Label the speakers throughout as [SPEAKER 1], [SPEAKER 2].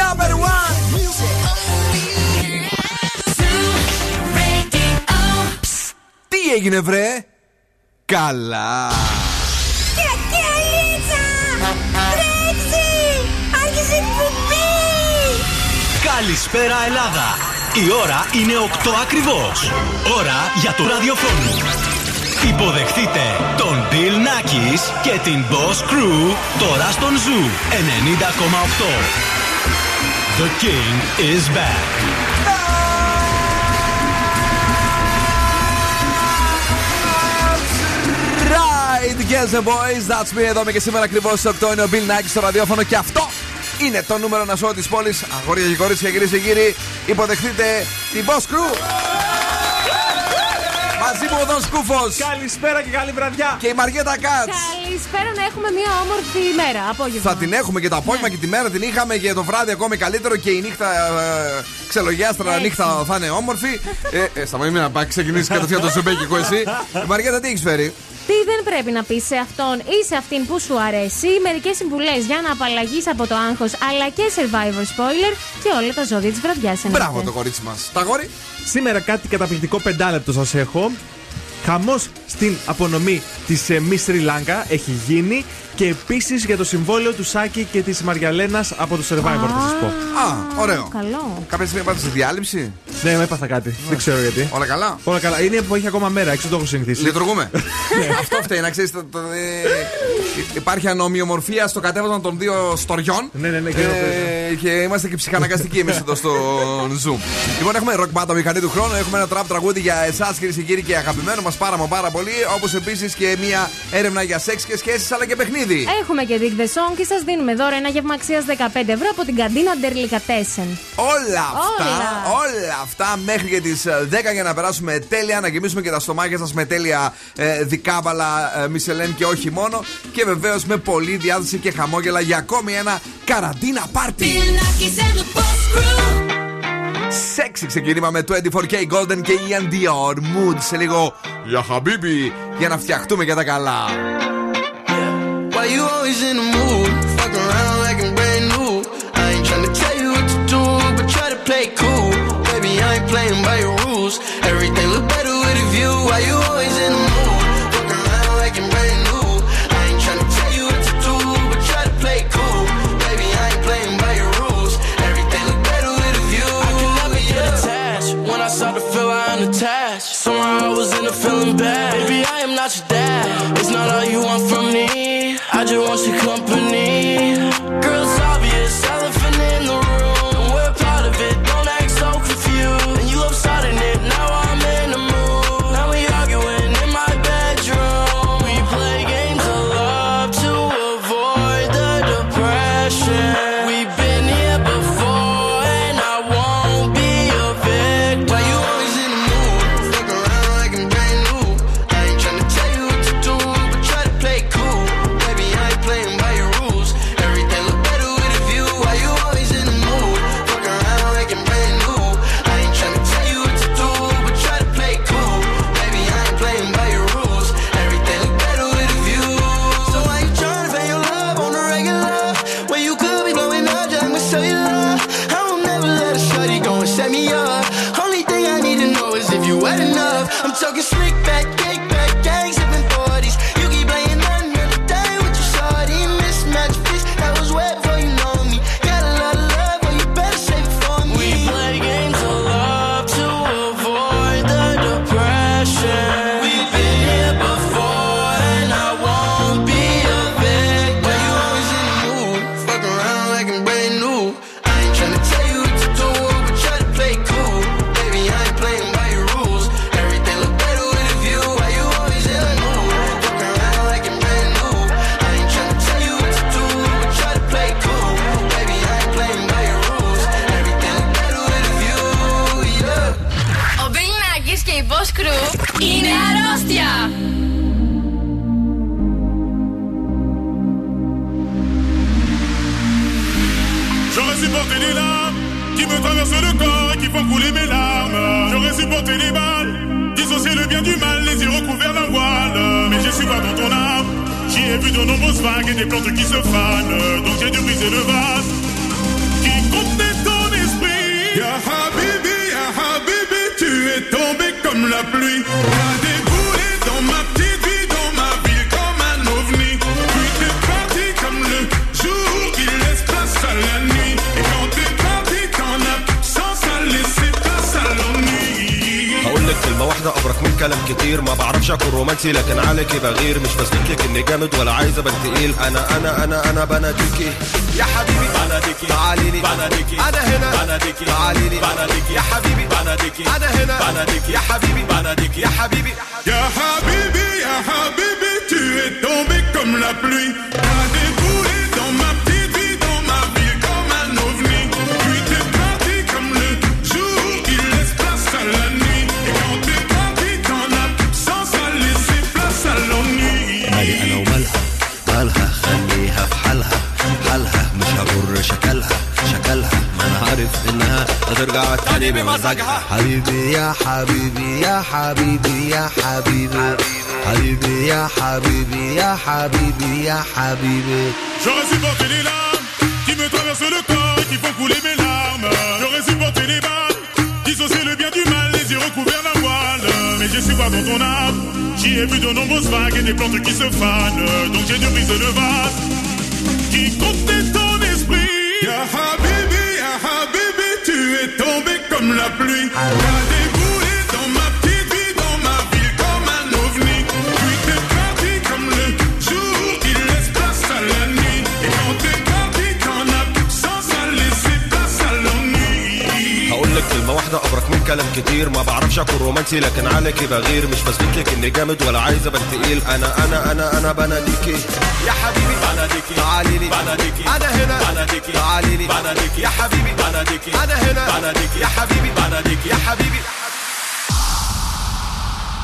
[SPEAKER 1] Number one! Τι έγινε βρε; Καλά!
[SPEAKER 2] Καλησπέρα Ελλάδα! Η ώρα είναι 8 ακριβώς. Ώρα για το ραδιοφώνου. Υποδεχτείτε τον Bill Nackis και την Boss Crew τώρα στον Zoo 90,8. The King is back.
[SPEAKER 1] Right, girls and boys, that's me. Εδώ είμαι και σήμερα ακριβώς στις 8 είναι ο Bill Nike στο ραδιόφωνο και αυτό είναι το νούμερο να σώω της πόλης. Αγόρια και κορίτσια, κυρίες και κύριοι, υποδεχτείτε την Boss Crew. Μαζί μου ο Δον Σκούφος.
[SPEAKER 3] Καλησπέρα και καλή βραδιά.
[SPEAKER 1] Και η Μαριέτα Κάτς.
[SPEAKER 4] Καλησπέρα να έχουμε μια όμορφη ημέρα. Απόγευμα.
[SPEAKER 1] Θα την έχουμε και το απόγευμα
[SPEAKER 4] Ναι.
[SPEAKER 1] και τη μέρα την είχαμε και το βράδυ ακόμη καλύτερο και η νύχτα ε, ξελογιάστρα
[SPEAKER 4] Έτσι.
[SPEAKER 1] νύχτα θα είναι όμορφη. ε, ε, σταματήμε να πάει, ξεκινήσεις κατευθείαν το ζουμπέκικο εσύ. Η Μαριέτα τι έχεις φέρει;
[SPEAKER 4] Τι δεν πρέπει να πεις σε αυτόν ή σε αυτήν που σου αρέσει, μερικές συμβουλές για να απαλλαγείς από το άγχος αλλά και survivor spoiler και όλα τα ζώδια της βραδιάς.
[SPEAKER 1] Μπράβο το κορίτσι μας. Τα γόρι.
[SPEAKER 3] Σήμερα κάτι καταπληκτικό πεντάλεπτο σας έχω. Χαμός στην απονομή της Miss Sri Lanka έχει γίνει και επίσης για το συμβόλαιο του Σάκη και της Μαριαλένας από το Survivor θα σας πω.
[SPEAKER 1] Α, ωραίο.
[SPEAKER 4] Καλό.
[SPEAKER 1] Κάποια στιγμή πάτε σε διάλειψη;
[SPEAKER 3] Ναι, με έπαθα κάτι. Δεν ξέρω γιατί.
[SPEAKER 1] Όλα καλά;
[SPEAKER 3] Όλα καλά. Είναι που έχει ακόμα μέρα, έξω το έχω συνηθίσει.
[SPEAKER 1] Λειτουργούμε. Αυτό φταίει, να ξέρεις. Υπάρχει ανομοιομορφία στο κατέβασμα των δύο στοριών.
[SPEAKER 3] Ναι, ναι, ναι, και
[SPEAKER 1] Ε, και είμαστε και ψυχαναγκαστικοί εμείς εδώ στο Zoom. Λοιπόν, έχουμε ροκ μπάντα μηχανή του χρόνου. Έχουμε ένα τραπ τραγούδι για εσάς, κυρίες και κύριοι, και αγαπημένο μας πάρα μα πάρα πολύ. Όπως επίσης και μια έρευνα για σεξ και σχέσεις, αλλά και παιχνίδι.
[SPEAKER 4] Έχουμε και Dig the Song και σας δίνουμε δώρα ένα γεύμα αξίας 15 ευρώ από την καντίνα Ντερλικατέσεν.
[SPEAKER 1] Όλα αυτά,
[SPEAKER 4] Όλα.
[SPEAKER 1] όλα αυτά μέχρι και τις 10 για να περάσουμε τέλεια, να γεμίσουμε και τα στομάχια σας με τέλεια ε, δικάβαλα ε, Μισελέν και όχι μόνο. Και βεβαίως με πολλή διάθεση και χαμόγελα για ακόμη ένα καραντίνα πάρτι. Σεξι ξεκίνημα με 24K Golden και Ian Dior. Mood σε λίγο για Habibi για να φτιαχτούμε για τα καλά.
[SPEAKER 5] Always in the mood? Fuck around like I'm brand new. I ain't tryna tell you what to do, but try to play cool. Baby, I ain't playing by your rules. Everything look better with a view. Why you always in the mood? Fuck around like I'm brand new. I ain't tryna tell you what to do, but try to play cool. Baby, I ain't playing by your rules. Everything look better with a view. I could never get attached. When I start to feel I unattached. Somehow I was in a feeling bad. Baby, I am not your dad just want your company.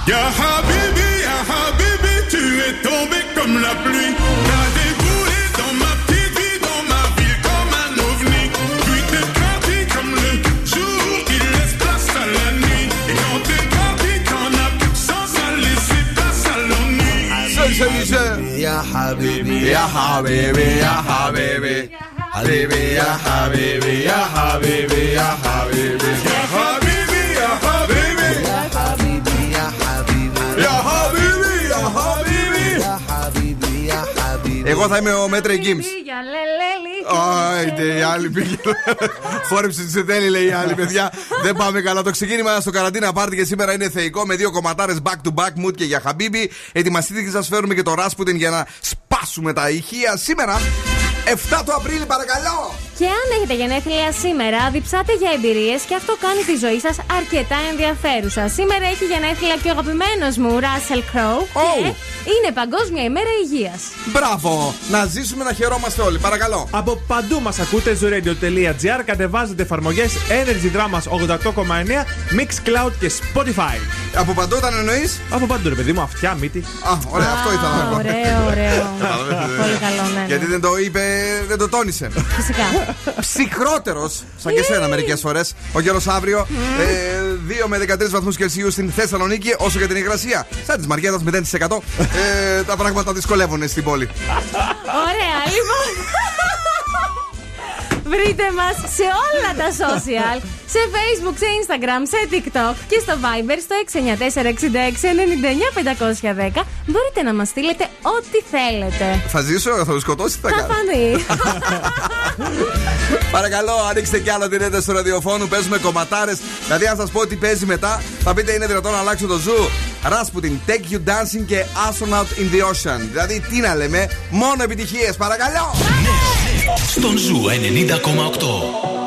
[SPEAKER 6] Ya Habibi, ya Habibi, tu es tombé comme la pluie. T'as déboulé dans ma petite dans ma ville comme un ovni. Puis t'es parti comme le jour qui laisse place à la nuit. Et quand t'es parti, t'en as plus sans ça laisser place à l'ennui. Seul, seul, seul. Ya Habibi, ya Habibi, ya Habibi. Habibi, ya Habibi, ya
[SPEAKER 7] ya
[SPEAKER 1] Εγώ θα είμαι ο Μέτρε Γκίμς
[SPEAKER 4] Για λελέλη.
[SPEAKER 1] Άιντε, η άλλη πήγε. Χόρεψε τη Σετέλη, λέει η άλλη, παιδιά. Δεν πάμε καλά. Το ξεκίνημα στο καραντίνα πάρτι και σήμερα είναι θεϊκό με δύο κομματάρες back to back mood και για χαμπίμπι. Ετοιμαστείτε και σας φέρουμε και το Rasputin για να σπάσουμε τα ηχεία. Σήμερα, 7 του Απρίλη, παρακαλώ.
[SPEAKER 4] Και αν έχετε γενέθλια σήμερα, διψάτε για εμπειρίες και αυτό κάνει τη ζωή σας αρκετά ενδιαφέρουσα. Σήμερα έχει γενέθλια και ο αγαπημένος μου, Russell Crowe.
[SPEAKER 1] Oh.
[SPEAKER 4] Και είναι Παγκόσμια ημέρα υγείας.
[SPEAKER 1] Μπράβο! Να ζήσουμε να χαιρόμαστε όλοι, παρακαλώ.
[SPEAKER 3] Από παντού μας ακούτε zooradio.gr, κατεβάζετε εφαρμογές Energy Dramas 88,9, Mixcloud και Spotify.
[SPEAKER 1] Από παντού όταν εννοείς;
[SPEAKER 3] Από παντού, ρε παιδί μου, αυτιά, μύτη.
[SPEAKER 1] Α, ωραία, αυτό ήθελα να
[SPEAKER 4] Α,
[SPEAKER 1] πω.
[SPEAKER 4] Ωραίο, ωραίο.
[SPEAKER 1] Καταλαβαίνετε.
[SPEAKER 4] Πολύ καλό, ναι. ναι.
[SPEAKER 1] Γιατί δεν το είπε, δεν το τόνισε.
[SPEAKER 4] Φυσικά.
[SPEAKER 1] Ψυχρότερος, σαν και σένα μερικές φορές, ο καιρό αύριο. ε, 2 με 13 βαθμούς Κελσίου στην Θεσσαλονίκη, όσο και την υγρασία. Σαν της Μαριέτας 0%. ε, τα πράγματα δυσκολεύουν στην πόλη.
[SPEAKER 4] Ωραία, λοιπόν. Βρείτε μας σε όλα τα social, σε facebook, σε instagram, σε tiktok και στο viber στο 694-6699-510 μπορείτε να μας στείλετε ό,τι θέλετε.
[SPEAKER 1] Θα ζήσω, θα το σκοτώσει, τι θα
[SPEAKER 4] Θα
[SPEAKER 1] κάνω;
[SPEAKER 4] φανεί.
[SPEAKER 1] Παρακαλώ, ανοίξτε κι άλλο την ένταση του ραδιοφώνου. Παίζουμε κομματάρες. Δηλαδή, αν σας πω τι παίζει μετά, θα πείτε είναι δυνατόν να αλλάξω το Zoo. Rasputin, Take You Dancing και Astronaut in the Ocean. Δηλαδή, τι να λέμε, μόνο επιτυχίες, παρακαλώ!
[SPEAKER 2] Στον Zoo 90,8.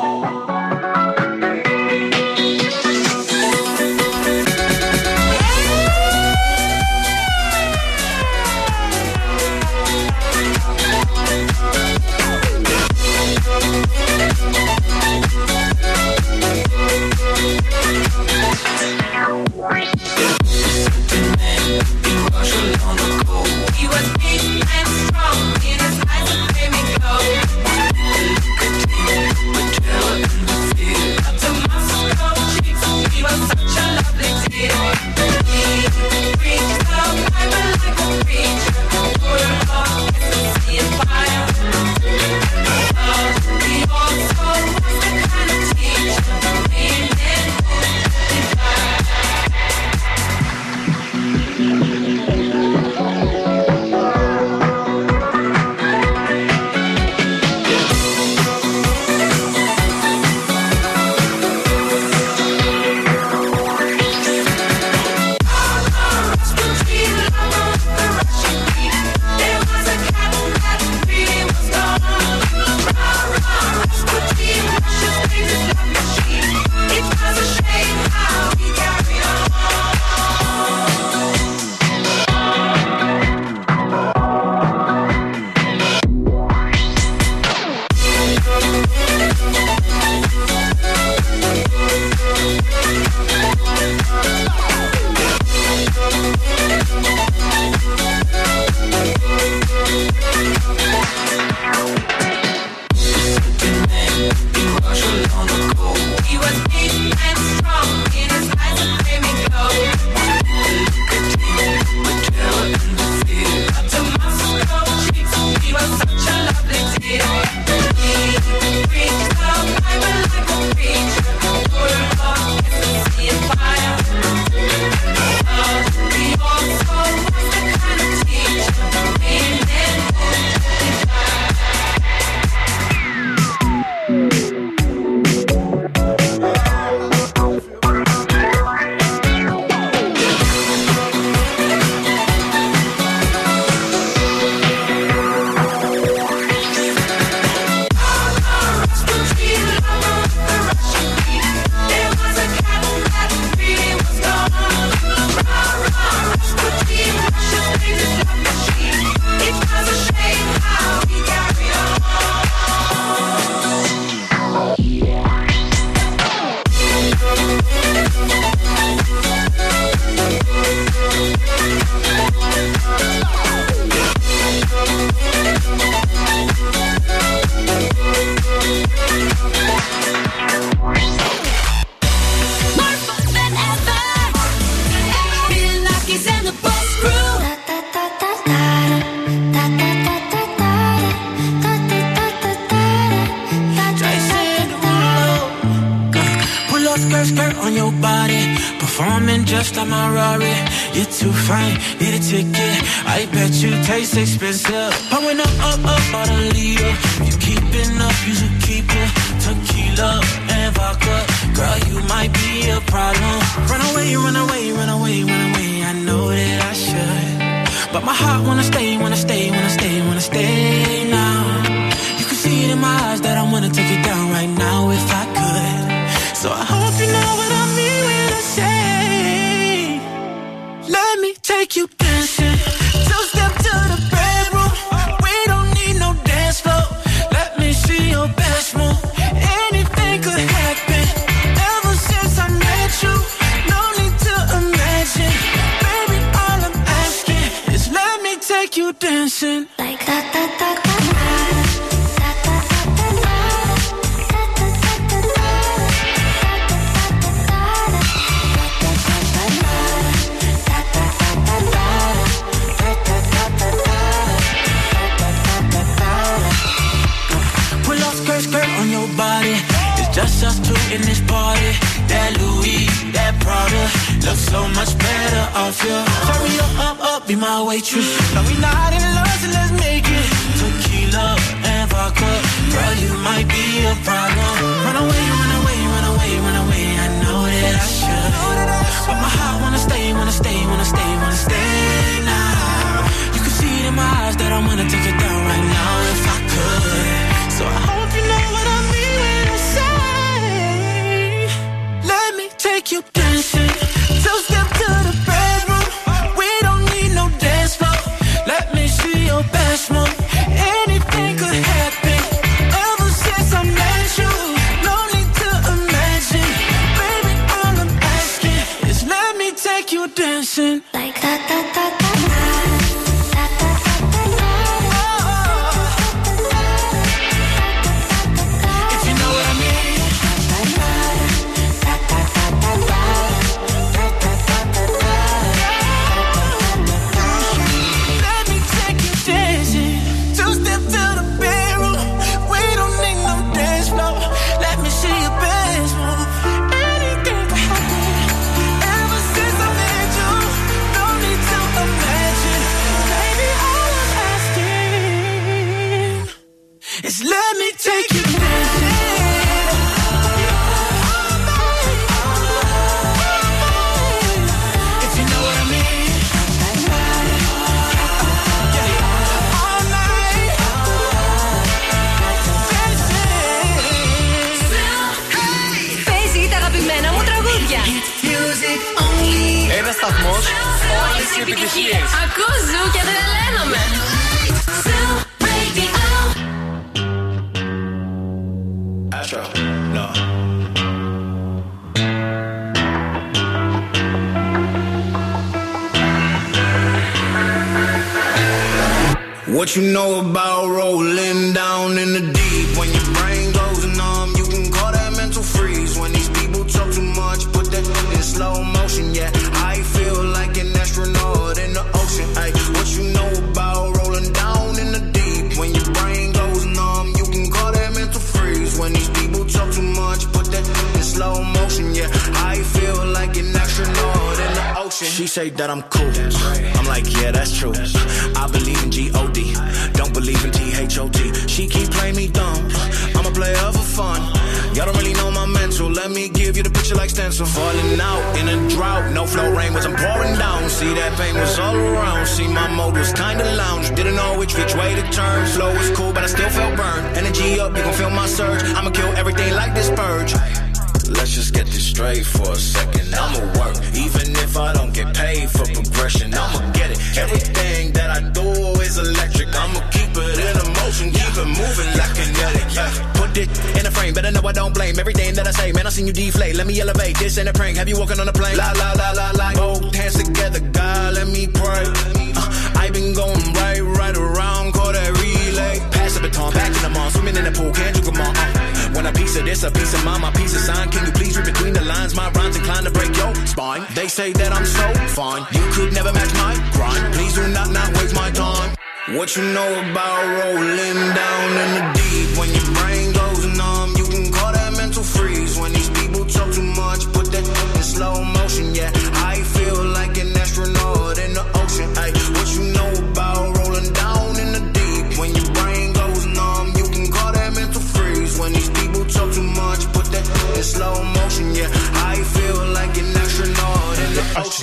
[SPEAKER 8] He was big and strong,
[SPEAKER 9] Fire.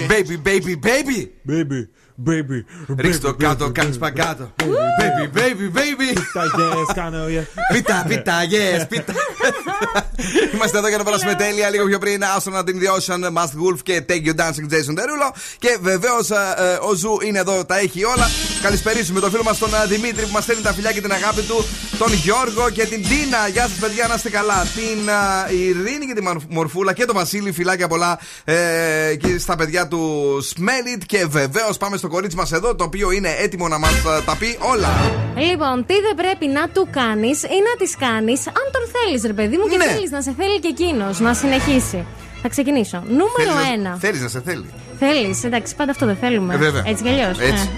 [SPEAKER 9] Baby, baby,
[SPEAKER 1] baby. Baby, baby. Rik stokado, kak spagato. Baby, baby, baby.
[SPEAKER 3] Pita jest, kanał yeah.
[SPEAKER 1] Pita, pita yes, pita. Είμαστε εδώ για να περάσουμε τέλεια. Λίγο πιο πριν, Astronaut in the Ocean, Must Wolf και Take You Dancing, Jason Derulo. Και βεβαίως ο Ζου είναι εδώ, τα έχει όλα. Καλησπερίσουμε τον φίλο μας τον ε, Δημήτρη που μας στέλνει τα φιλιά και την αγάπη του. Τον Γιώργο και την Τίνα. Γεια σας, παιδιά, να είστε καλά. Την ε, Ειρήνη και τη Μαρ- Μορφούλα και τον Βασίλη. Φιλάκια πολλά ε, και στα παιδιά του Smell It. Και βεβαίως πάμε στο κορίτσι μας εδώ, το οποίο είναι έτοιμο να μας τα πει όλα.
[SPEAKER 4] Λοιπόν, τι δεν πρέπει να του κάνεις ή να της κάνεις αν τον θέλεις, ρε παιδί μου, και
[SPEAKER 1] Ναι.
[SPEAKER 4] θέλεις να σε θέλει και εκείνος να συνεχίσει. Θα ξεκινήσω. Νούμερο 1.
[SPEAKER 1] Θέλεις να σε θέλει.
[SPEAKER 4] Θέλεις, εντάξει, πάντα αυτό δεν θέλουμε.
[SPEAKER 1] Ε, βέβαια.
[SPEAKER 4] Έτσι κι αλλιώς.
[SPEAKER 1] Έτσι.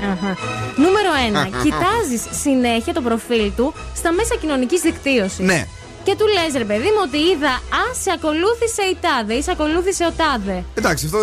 [SPEAKER 4] Νούμερο 1. Κοιτάζεις συνέχεια το προφίλ του στα μέσα κοινωνικής δικτύωσης.
[SPEAKER 1] Ναι.
[SPEAKER 4] Και του λες, ρε παιδί μου, ότι είδα, Α, σε ακολούθησε η τάδε ή σε ακολούθησε ο τάδε.
[SPEAKER 1] Εντάξει, αυτό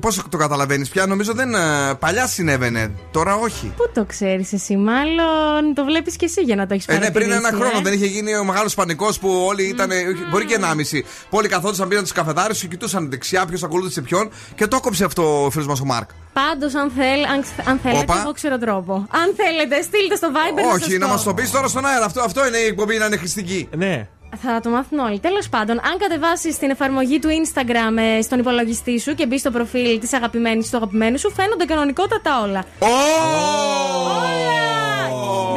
[SPEAKER 1] πώς το καταλαβαίνεις πια, νομίζω δεν. ε, Παλιά συνέβαινε. Τώρα όχι.
[SPEAKER 4] Πού το ξέρεις εσύ, μάλλον το βλέπεις κι εσύ για να το έχεις
[SPEAKER 1] Ε, ναι,
[SPEAKER 4] παρατηρήσει.
[SPEAKER 1] πριν ένα χρόνο
[SPEAKER 4] ε.
[SPEAKER 1] δεν είχε γίνει ο μεγάλος πανικός που όλοι ήταν. Μπορεί και ενάμιση. Που όλοι καθόντουσαν πήραν τους καφεδάρε, σου κοιτούσαν δεξιά ποιος ακολούθησε ποιον και το έκοψε αυτό ο φίλος μας ο Μάρκ.
[SPEAKER 4] Πάντως, αν, θέλ, αν, αν θέλετε,
[SPEAKER 1] Όπα.
[SPEAKER 4] εγώ ξέρω τρόπο. Αν θέλετε, στείλτε στο Viber
[SPEAKER 1] Όχι, να μας το πεις τώρα στον αέρα. Αυτό, αυτό είναι η εκπομπή να είναι χρηστική.
[SPEAKER 3] Ναι.
[SPEAKER 4] Θα το μάθουν όλοι. Τέλος πάντων, αν κατεβάσεις την εφαρμογή του Instagram ε, στον υπολογιστή σου και μπεις στο προφίλ της αγαπημένης του αγαπημένου σου, φαίνονται κανονικότατα όλα.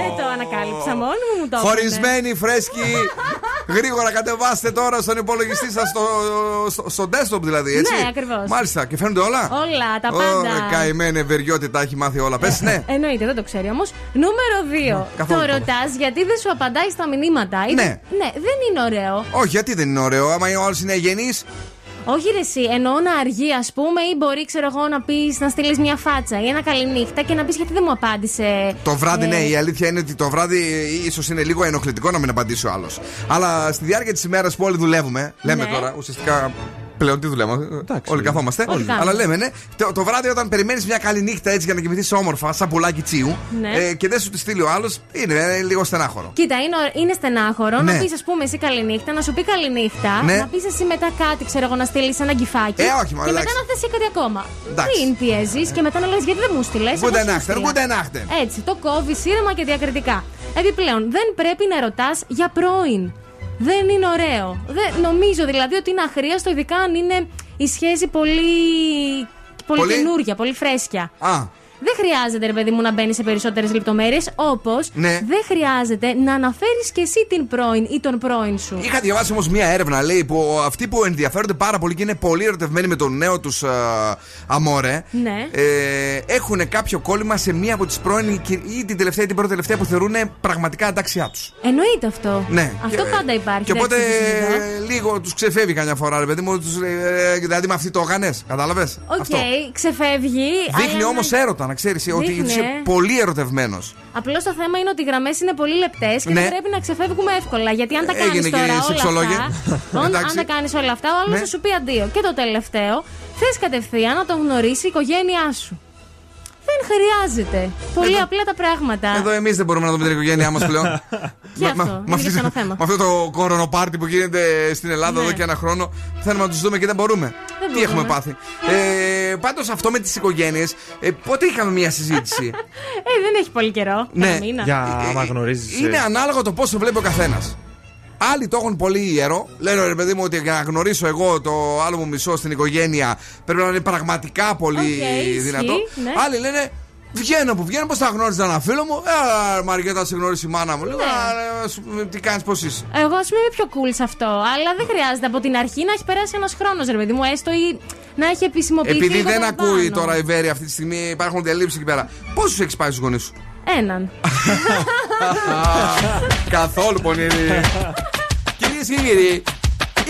[SPEAKER 4] Δεν το ανακάλυψα μόνο μου, μου το έπαιρνε.
[SPEAKER 1] Χωρισμένη, φρέσκη. Γρήγορα κατεβάστε τώρα στον υπολογιστή σας, στο, στο, στο desktop δηλαδή, έτσι.
[SPEAKER 4] Ναι, ακριβώς.
[SPEAKER 1] Μάλιστα, και φαίνονται όλα;
[SPEAKER 4] Όλα, τα πάντα.
[SPEAKER 1] Ω, καημένη ευεργιότητα έχει μάθει όλα. Πες ναι.
[SPEAKER 4] Εννοείται, δεν το ξέρει όμως. Νούμερο 2.
[SPEAKER 1] καθόλου
[SPEAKER 4] Το
[SPEAKER 1] το
[SPEAKER 4] ρωτάς γιατί δεν σου απαντάει στα μηνύματα. Είναι-
[SPEAKER 1] Ναι.
[SPEAKER 4] Ναι, δεν είναι ωραίο.
[SPEAKER 1] Όχι, γιατί δεν είναι ωραίο. Άμα ο άλλος είναι γενή.
[SPEAKER 4] Όχι ρε εσύ, εννοώ να αργεί ας πούμε ή μπορεί ξέρω εγώ να πεις να στείλεις μια φάτσα ή ένα καληνύχτα και να πεις γιατί δεν μου απάντησε;
[SPEAKER 1] Το βράδυ,
[SPEAKER 4] Ε,
[SPEAKER 1] ναι, η αλήθεια είναι ότι το βράδυ ίσως είναι λίγο ενοχλητικό να μην απαντήσει ο άλλος. Αλλά στη διάρκεια της ημέρας που όλοι δουλεύουμε, λέμε
[SPEAKER 4] Ναι.
[SPEAKER 1] τώρα ουσιαστικά. Πλέον τι δουλεύουμε. όλοι καθόμαστε.
[SPEAKER 4] Όλοι κάνουμε.
[SPEAKER 1] Αλλά λέμε, ναι. Το, το βράδυ όταν περιμένεις μια καλή νύχτα έτσι για να κοιμηθείς όμορφα, σαν πουλάκι τσίου,
[SPEAKER 4] Ναι.
[SPEAKER 1] ε, και δεν σου τη στείλει ο άλλος, είναι ε, λίγο στενάχωρο.
[SPEAKER 4] Κοίτα, είναι, ω- είναι στενάχωρο
[SPEAKER 1] Ναι.
[SPEAKER 4] να πεις, ας πούμε, εσύ καληνύχτα, να σου πει καληνύχτα,
[SPEAKER 1] Ναι.
[SPEAKER 4] να πεις εσύ μετά κάτι, ξέρω εγώ, να στείλεις ένα γκυφάκι.
[SPEAKER 1] Ε, όχι, μωρέ,
[SPEAKER 4] Και μετά
[SPEAKER 1] εντάξει.
[SPEAKER 4] να θέσει κάτι ακόμα.
[SPEAKER 1] Εντάξει.
[SPEAKER 4] Μην πιέζεις και μετά να λες γιατί δεν μου στείλες.
[SPEAKER 1] Good enough, good enough.
[SPEAKER 4] Έτσι, το κόβει ήρεμα και διακριτικά. Επιπλέον, δεν πρέπει να ρωτάς για πρώην. Δεν είναι ωραίο. Δεν, νομίζω δηλαδή ότι είναι αχρίαστο, ειδικά αν είναι η σχέση πολύ. Πολύ,
[SPEAKER 1] Πολύ;
[SPEAKER 4] καινούρια, πολύ φρέσκια.
[SPEAKER 1] Α,
[SPEAKER 4] Δεν χρειάζεται, ρε παιδί μου, να μπαίνει σε περισσότερες λεπτομέρειες. Όπως
[SPEAKER 1] Ναι.
[SPEAKER 4] δεν χρειάζεται να αναφέρεις και εσύ την πρώην ή τον πρώην σου.
[SPEAKER 1] Είχα διαβάσει όμως μία έρευνα, λέει, που αυτοί που ενδιαφέρονται πάρα πολύ και είναι πολύ ερωτευμένοι με τον νέο τους αμόρε,
[SPEAKER 4] Ναι.
[SPEAKER 1] ε, έχουν κάποιο κόλλημα σε μία από τις πρώην και- ή την τελευταία ή την πρώτη τελευταία που θεωρούν πραγματικά αντάξιά τους.
[SPEAKER 4] Εννοείται αυτό.
[SPEAKER 1] Ναι.
[SPEAKER 4] Αυτό
[SPEAKER 1] Και-
[SPEAKER 4] πάντα υπάρχει.
[SPEAKER 1] Και οπότε
[SPEAKER 4] εντάξει, δεν
[SPEAKER 1] ε, λίγο τους ξεφεύγει καμιά φορά, ρε παιδί μου. Τους, ε, δηλαδή με αυτή το έκανες. Κατάλαβες.
[SPEAKER 4] Οκ, ξεφεύγει.
[SPEAKER 1] Δείχνει
[SPEAKER 4] αλλά
[SPEAKER 1] όμως
[SPEAKER 4] να-
[SPEAKER 1] έρωτα, να ξέρεις ότι
[SPEAKER 4] Δείχνει,
[SPEAKER 1] είσαι
[SPEAKER 4] ε.
[SPEAKER 1] πολύ ερωτευμένος.
[SPEAKER 4] Απλώς το θέμα είναι ότι οι γραμμές είναι πολύ λεπτές και
[SPEAKER 1] Ναι.
[SPEAKER 4] δεν πρέπει να ξεφεύγουμε εύκολα. Γιατί αν τα κάνεις
[SPEAKER 1] Έγινε και
[SPEAKER 4] τώρα
[SPEAKER 1] η
[SPEAKER 4] όλα
[SPEAKER 1] σεξολόγια.
[SPEAKER 4] αυτά. αν,
[SPEAKER 1] Εντάξει.
[SPEAKER 4] αν τα κάνεις όλα αυτά, ο άλλος
[SPEAKER 1] Ναι.
[SPEAKER 4] θα σου πει αντίο. Και το τελευταίο, θες κατευθείαν να τον γνωρίσει η οικογένειά σου. Δεν χρειάζεται. Πολύ
[SPEAKER 1] Εδώ-
[SPEAKER 4] απλά τα πράγματα.
[SPEAKER 1] Εδώ εμείς δεν μπορούμε να δούμε την οικογένειά μας πλέον.
[SPEAKER 4] Και αυτό, είναι και
[SPEAKER 1] αυτή-
[SPEAKER 4] σαν θέμα.
[SPEAKER 1] με αυτό το κορονοπάρτι που γίνεται στην Ελλάδα
[SPEAKER 4] Ναι.
[SPEAKER 1] εδώ και ένα χρόνο, θέλουμε να τους δούμε και δεν μπορούμε.
[SPEAKER 4] Δεν
[SPEAKER 1] Τι έχουμε
[SPEAKER 4] μπορούμε.
[SPEAKER 1] πάθει. Ε, Πάντως αυτό με τις οικογένειες, ε, πότε είχαμε μια συζήτηση;
[SPEAKER 4] Ε, δεν έχει πολύ καιρό.
[SPEAKER 1] Ναι.
[SPEAKER 4] Κανένα μήνα.
[SPEAKER 3] Για άμα γνωρίζεις.
[SPEAKER 1] Είναι ανάλογο το πώς το βλέπει ο καθένας. Άλλοι το έχουν πολύ ιερό. Λένε ρε παιδί μου ότι για να γνωρίσω εγώ το άλλο μου μισό στην οικογένεια πρέπει να είναι πραγματικά πολύ
[SPEAKER 4] Οκ, ισχύει,
[SPEAKER 1] δυνατό.
[SPEAKER 4] ναι.
[SPEAKER 1] Άλλοι λένε Βγαίνω που βγαίνω, πώς θα γνώριζα ένα φίλο μου. Ε, Μαριέτα, σε γνώρισε η μάνα μου. Λέω,
[SPEAKER 4] Ναι.
[SPEAKER 1] «Α, ε, σου- τι κάνεις, πώς είσαι.
[SPEAKER 4] Εγώ ας πούμε είμαι πιο cool σε αυτό. Αλλά δεν χρειάζεται από την αρχή να έχει περάσει ένας χρόνος, ρε παιδί μου, έστω ή να έχει επισημοποιηθεί.
[SPEAKER 1] Επειδή
[SPEAKER 4] λίγο
[SPEAKER 1] δεν
[SPEAKER 4] παραπάνω.
[SPEAKER 1] ακούει τώρα η Βέρη αυτή τη στιγμή, υπάρχουν διαλύσει εκεί πέρα. Πόσου έχει πάει στους γονείς σου;
[SPEAKER 4] Έναν.
[SPEAKER 1] Καθόλου πονηρή. Κυρίες και κύριοι,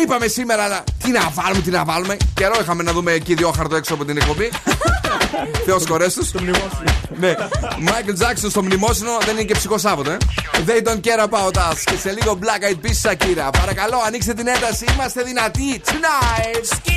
[SPEAKER 1] είπαμε σήμερα να- τι να βάλουμε, τι να βάλουμε. Καιρό είχαμε να δούμε εκεί διόχαρτο έξω από την εκπομπή. Θεός κορέστο. Στο μνημόσυνο. Ναι. Μάικλ Τζάξον στο μνημόσυνο δεν είναι και ψυχός Σάββατο, ε. They don't care about us. Και σε λίγο Black Eyed Peas Shakira. Παρακαλώ, ανοίξτε την ένταση. Είμαστε δυνατοί. Tonight.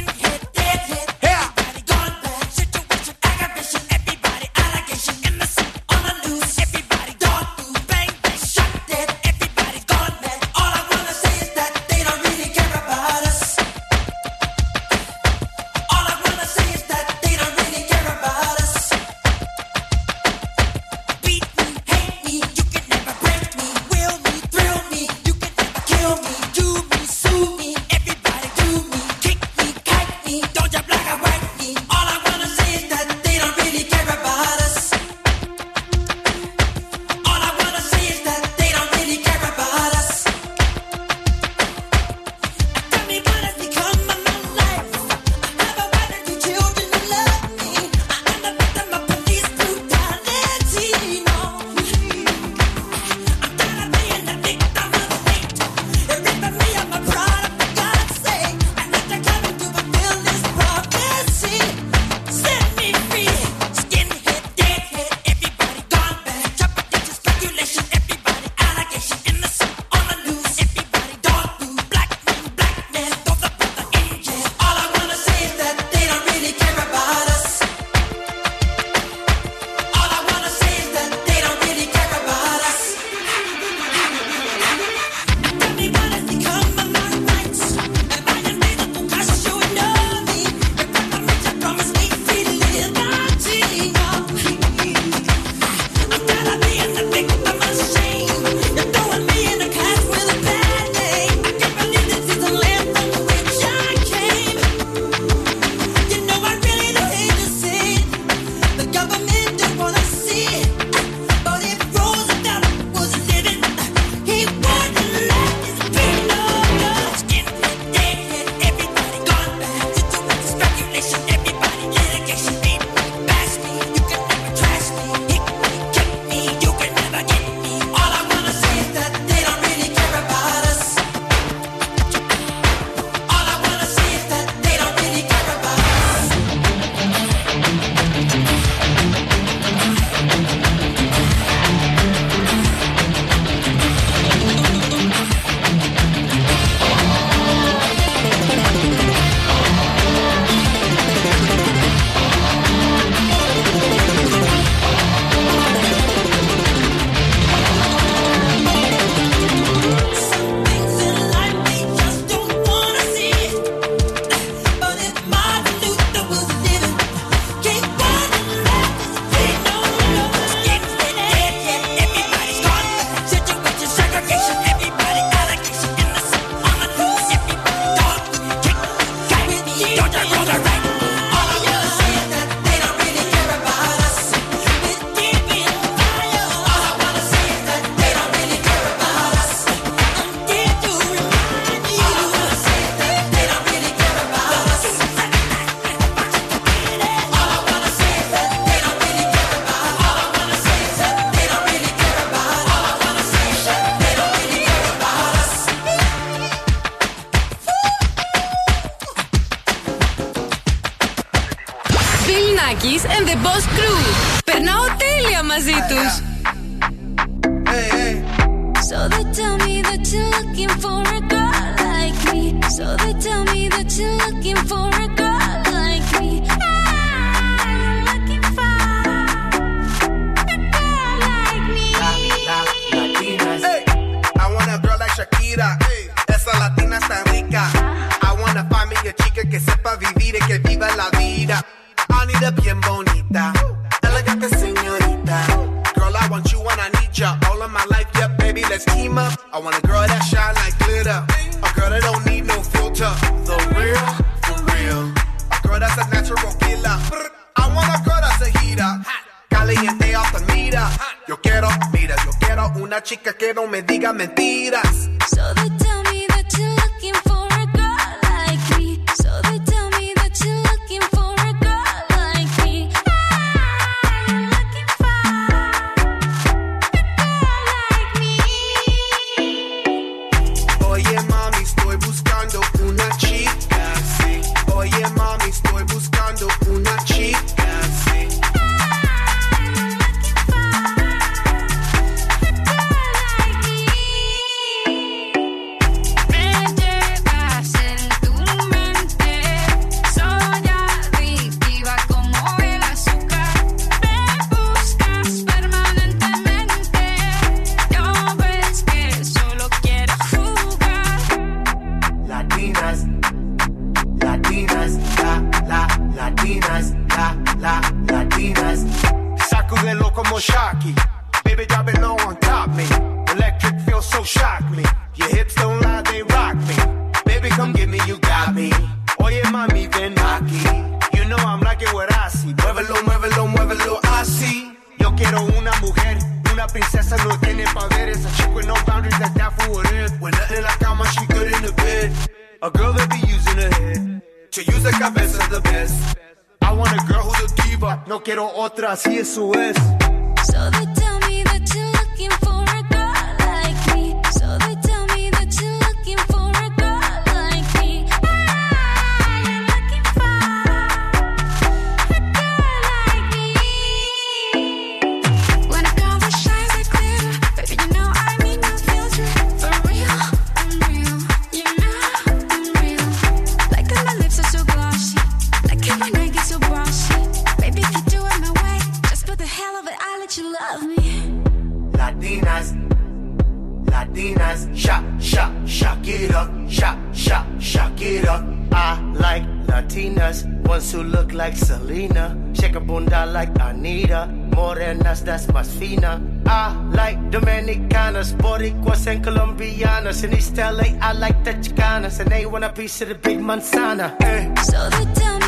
[SPEAKER 8] and they want a piece of the big manzana. Eh.
[SPEAKER 10] So they tell me.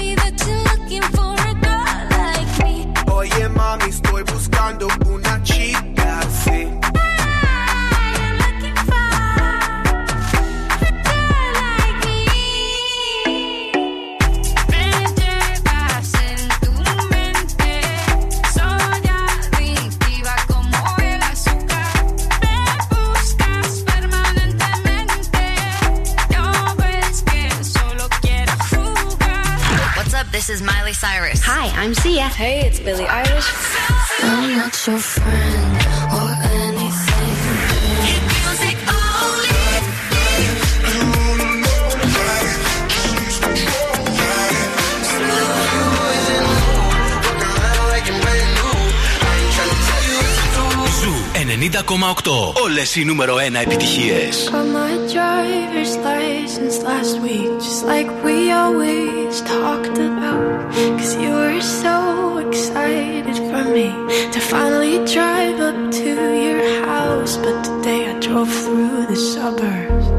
[SPEAKER 11] Hey, it's Billie Eilish.
[SPEAKER 10] I'm not your friend.
[SPEAKER 2] Όλες οι νούμερο 1 επιτυχίες.
[SPEAKER 10] Got my driver's license last week, just like we always talked about. Cause you were so excited for me to finally drive up to your house. But today I drove through the suburbs.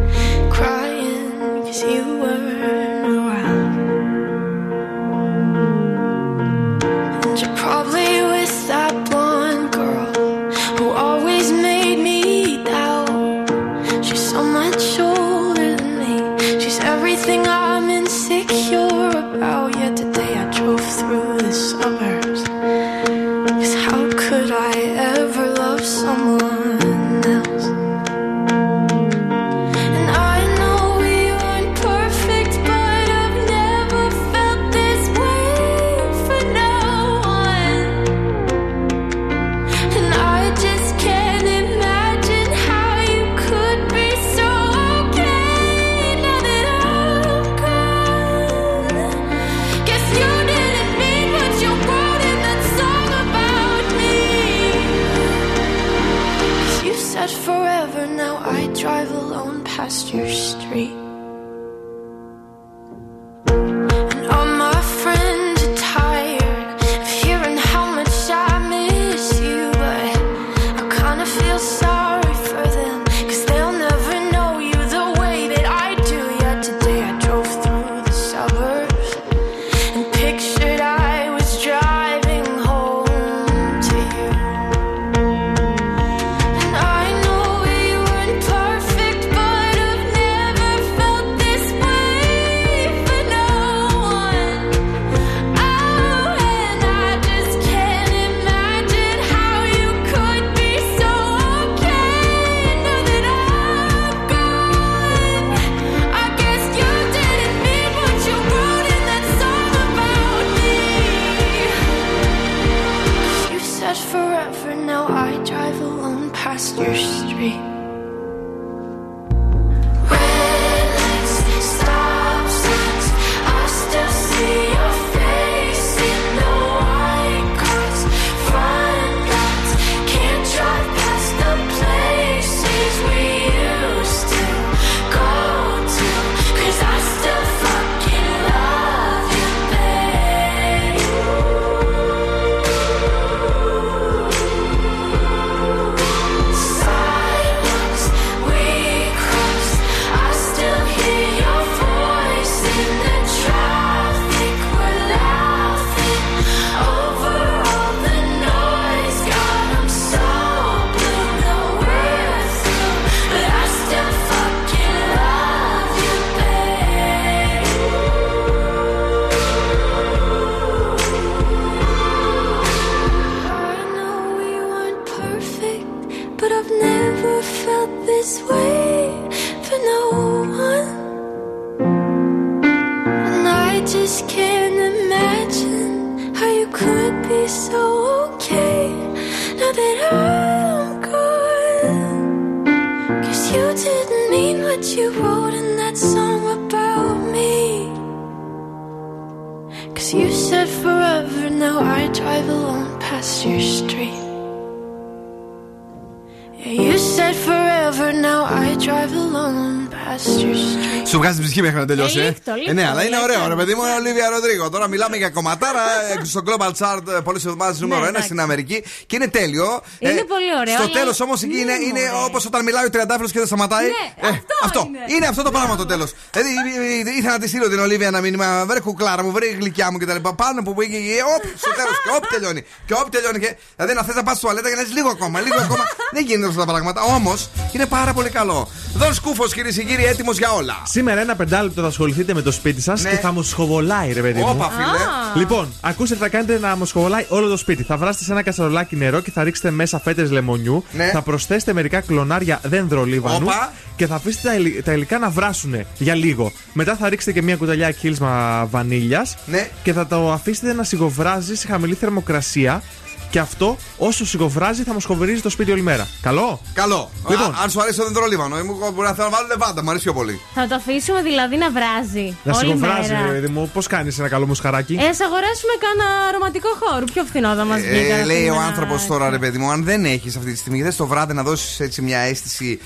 [SPEAKER 1] Μέχρι να τελειώσει.
[SPEAKER 8] Ε,
[SPEAKER 1] ε.
[SPEAKER 8] λίχτο, λίχτο,
[SPEAKER 1] Ε, ναι, αλλά είναι
[SPEAKER 8] λίχτο.
[SPEAKER 1] ωραίο, ρε παιδί μου, είναι Ολίβια Ροντρίγο. Τώρα μιλάμε για κομματάρα ε, στο Global Chart πολλές εβδομάδες νούμερο 1
[SPEAKER 4] Ναι, εντάξει.
[SPEAKER 1] στην Αμερική και είναι τέλειο. Ε,
[SPEAKER 4] Είναι πολύ ωραίο,
[SPEAKER 1] Στο
[SPEAKER 4] αλλά-
[SPEAKER 1] τέλος όμως εκεί είναι,
[SPEAKER 4] Ναι,
[SPEAKER 1] είναι
[SPEAKER 4] μωρέ.
[SPEAKER 1] όπως όταν μιλάει ο Τριαντάφυλλος και δεν σταματάει.
[SPEAKER 4] Ναι,
[SPEAKER 1] Ε,
[SPEAKER 4] αυτό
[SPEAKER 1] αυτό.
[SPEAKER 4] είναι.
[SPEAKER 1] αυτό το πράγμα το τέλος. Δηλαδή ε, ε, ήθελα να τη στείλω την Ολίβια να μήνυμα. Βρε κουκλάρα μου, βρε γλυκιά μου κτλ. Πάνω που πήγε και όπ, στο τέλος και όπ τελειώνει. Και όπ τελειώνει. Και, δηλαδή να θες να πας στο τουαλέτα και να είσαι λίγο ακόμα, λίγο ακόμα. δεν γίνεται αυτά τα πράγματα. Όμως είναι πάρα πολύ καλό. Δον σκούφος κυρίες και κύριοι, έτοιμος για όλα.
[SPEAKER 3] Σήμερα ένα πεντάλεπτο θα ασχοληθείτε με το σπίτι σας
[SPEAKER 1] Ναι.
[SPEAKER 3] και θα μου σχοβολάει, ρε παιδί μου.
[SPEAKER 1] Όπα, φίλε.
[SPEAKER 3] Λοιπόν, ακούστε τι θα κάνετε να μου σχοβολάει όλο το σπίτι. Θα βράσετε σε ένα κασαρολάκι νερό και θα ρίξετε μέσα φέτες λεμονιού.
[SPEAKER 1] Ναι.
[SPEAKER 3] Θα προσθέσετε μερικά κλονάρια δένδρολίβανου.
[SPEAKER 1] Όπα.
[SPEAKER 3] Και θα αφήσετε τα, υλι- τα υλικά να βράσουν για λίγο. Μετά θα ρίξετε και μια κουταλιά κύλσμα βανίλιας.
[SPEAKER 1] Ναι.
[SPEAKER 3] Και θα το αφήσετε να σιγοβράζει σε χαμηλή θερμοκρασία. Και αυτό όσο σιγοβράζει θα μου σχοβερίζει το σπίτι όλη μέρα. Καλό;
[SPEAKER 1] Καλό.
[SPEAKER 3] Λοιπόν.
[SPEAKER 1] Α, αν σου αρέσει το δεντρόλιβανο, μου μπορεί να θέλω να βάλω λεβάντα, μου αρέσει πιο πολύ.
[SPEAKER 4] Θα το αφήσουμε δηλαδή να βράζει.
[SPEAKER 3] Να
[SPEAKER 4] όλη
[SPEAKER 3] σιγοβράζει,
[SPEAKER 4] μέρα.
[SPEAKER 3] ρε παιδί μου. Πώς κάνεις ένα καλό μουσχαράκι.
[SPEAKER 4] Ε, ας αγοράσουμε κάνα αρωματικό χώρο. Πιο φθηνό θα μας βγει.
[SPEAKER 1] Ε,
[SPEAKER 4] κανένα
[SPEAKER 1] λέει ο
[SPEAKER 4] φθηνά.
[SPEAKER 1] άνθρωπος τώρα, ρε παιδί μου, αν δεν έχεις αυτή τη στιγμή, θε το βράδυ να δώσεις έτσι μια αίσθηση.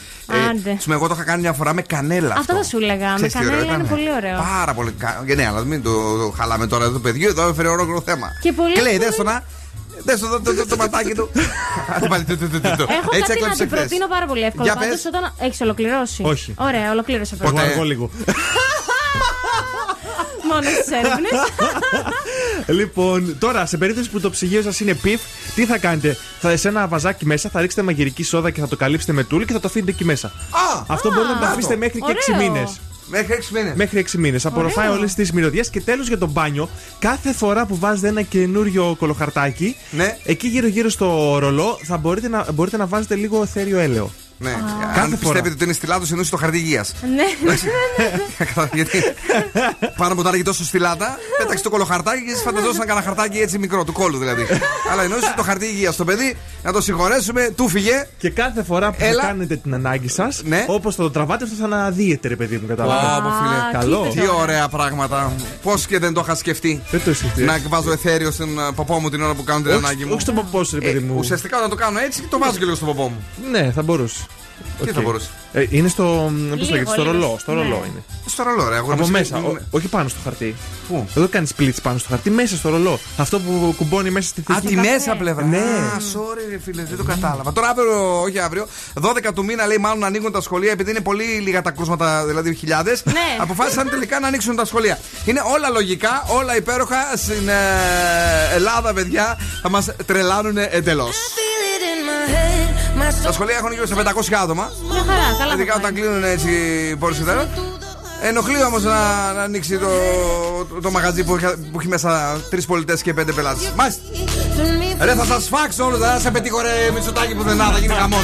[SPEAKER 4] Άντε.
[SPEAKER 1] πούμε, εγώ το είχα κάνει μια φορά με κανέλα.
[SPEAKER 4] Αυτό θα σου έλεγα. Με
[SPEAKER 1] Ξέρεις τι ωραίο
[SPEAKER 4] κανέλα είναι
[SPEAKER 1] ήταν;
[SPEAKER 4] πολύ ωραίο.
[SPEAKER 1] Πάρα πολύ. κα- Και ναι, αλλά μην το, το χαλάμε τώρα εδώ το παιδιό, εδώ έφερε ολόκληρο θέμα.
[SPEAKER 4] Και πολύ
[SPEAKER 1] λέει,
[SPEAKER 4] εύκολο
[SPEAKER 1] δες το να. Δες το, το, το, το, το ματάκι του. Άντε πάλι, το, το, το, το, το.
[SPEAKER 4] Έχω
[SPEAKER 1] Έτσι
[SPEAKER 4] κάτι να
[SPEAKER 1] έκλαψε
[SPEAKER 4] την
[SPEAKER 1] χθες.
[SPEAKER 4] προτείνω πάρα πολύ εύκολα.
[SPEAKER 1] Για
[SPEAKER 4] Πάντως
[SPEAKER 1] πες.
[SPEAKER 4] όταν έχεις ολοκληρώσει.
[SPEAKER 3] Όχι.
[SPEAKER 4] Ωραία, ολοκλήρωσε πρώτα.
[SPEAKER 3] Εγώ αργώ λίγο.
[SPEAKER 4] Μόνο στις έρευνες.
[SPEAKER 3] λοιπόν, τώρα σε περίπτωση που το ψυγείο σας είναι πιφ, τι θα κάνετε; Θα σε ένα βαζάκι μέσα, θα ρίξετε μαγειρική σόδα και θα το καλύψετε με τούλι και θα το αφήνετε εκεί μέσα.
[SPEAKER 1] Α,
[SPEAKER 3] Αυτό μπορείτε να το
[SPEAKER 1] να
[SPEAKER 3] αφήσετε
[SPEAKER 1] το.
[SPEAKER 3] μέχρι και 6
[SPEAKER 4] Ωραίο.
[SPEAKER 3] μήνες.
[SPEAKER 1] Μέχρι 6 μήνες.
[SPEAKER 3] Μέχρι 6 μήνες. Απορροφάει
[SPEAKER 4] Ωραίο.
[SPEAKER 3] όλες τις μυρωδιές. Και τέλος για το μπάνιο, κάθε φορά που βάζετε ένα καινούριο κολοχαρτάκι,
[SPEAKER 1] Ναι.
[SPEAKER 3] εκεί γύρω-γύρω στο ρολό θα μπορείτε να, μπορείτε να βάζετε λίγο θέριο έλαιο.
[SPEAKER 1] Ναι.
[SPEAKER 3] Κάθε
[SPEAKER 1] Αν
[SPEAKER 3] φορά.
[SPEAKER 1] πιστεύετε ότι είναι στυλάτο, εννοούσε το χαρτί υγείας.
[SPEAKER 4] Ναι.
[SPEAKER 1] Γιατί πάνω που τα έλεγε τόσο στυλάτα, πέταξε το κολοχαρτάκι και εσύ φανταζόσουν ένα χαρτάκι έτσι μικρό, του κόλου δηλαδή. Αλλά εννοούσε το χαρτί υγείας στο παιδί, να το συγχωρέσουμε, του φύγε.
[SPEAKER 3] Και κάθε φορά που θα
[SPEAKER 1] Έλα.
[SPEAKER 3] κάνετε την ανάγκη σας,
[SPEAKER 1] Ναι.
[SPEAKER 3] όπως θα το τραβάτε, αυτό θα αναδύεται, ρε παιδί μου, κατάλαβα.
[SPEAKER 1] Ω, μου φίλε.
[SPEAKER 3] Καλό.
[SPEAKER 4] κοίτα
[SPEAKER 1] Τι ωραία πράγματα. Πώς και δεν το είχα σκεφτεί.
[SPEAKER 3] Δεν το σκεφτεί.
[SPEAKER 1] Να βάζω εθέριο στην ε, ποπό μου την ώρα που κάνω την
[SPEAKER 3] Όχι-
[SPEAKER 1] ανάγκη μου.
[SPEAKER 3] όχι στον ποπό σου, ρε παιδί
[SPEAKER 1] Ε,
[SPEAKER 3] μου.
[SPEAKER 1] Ουσιαστικά όταν το κάνω έτσι, το βάζω και λίγο στο ποπό μου.
[SPEAKER 3] Ναι, θα μπορούσε. Okay.
[SPEAKER 10] Τι θα μπορούσε.
[SPEAKER 3] Ε, είναι στο.
[SPEAKER 4] Πώς
[SPEAKER 3] λέγεται, στο ρολό. Στο ρολό είναι.
[SPEAKER 10] Στο ρολό, ρε.
[SPEAKER 3] Από μέσα. Ο, όχι πάνω στο χαρτί.
[SPEAKER 10] Πού;
[SPEAKER 3] Εδώ κάνει πλίτ πάνω στο χαρτί, μέσα στο ρολό. Αυτό που κουμπώνει μέσα στη θέση.
[SPEAKER 10] Α, τη μέσα πλευρά.
[SPEAKER 3] Ναι.
[SPEAKER 10] Α, sorry, φίλε, δεν το κατάλαβα. Τώρα αύριο, όχι αύριο, 12 του μήνα λέει μάλλον ανοίγουν τα σχολεία επειδή είναι πολύ λίγα τα κρούσματα, δηλαδή χιλιάδες.
[SPEAKER 4] Ναι.
[SPEAKER 10] Αποφάσισαν τελικά να ανοίξουν τα σχολεία. Είναι όλα λογικά, όλα υπέροχα στην ε, Ελλάδα, παιδιά. Θα μας τρελάνουν εντελώς. Τα σχολεία έχουν γύρω σε 500 άτομα
[SPEAKER 4] άτομα.
[SPEAKER 10] Ειδικά όταν κλείνουν έτσι οι Ενοχλεί όμως να, ανοίξει το, το, μαγαζί που, έχει μέσα τρεις πολιτές και πέντε πελάτες. Μάλιστα. Ρε, θα σας φάξω όλους, θα σε πετύχω ρε που δεν θα γίνει
[SPEAKER 1] χαμός.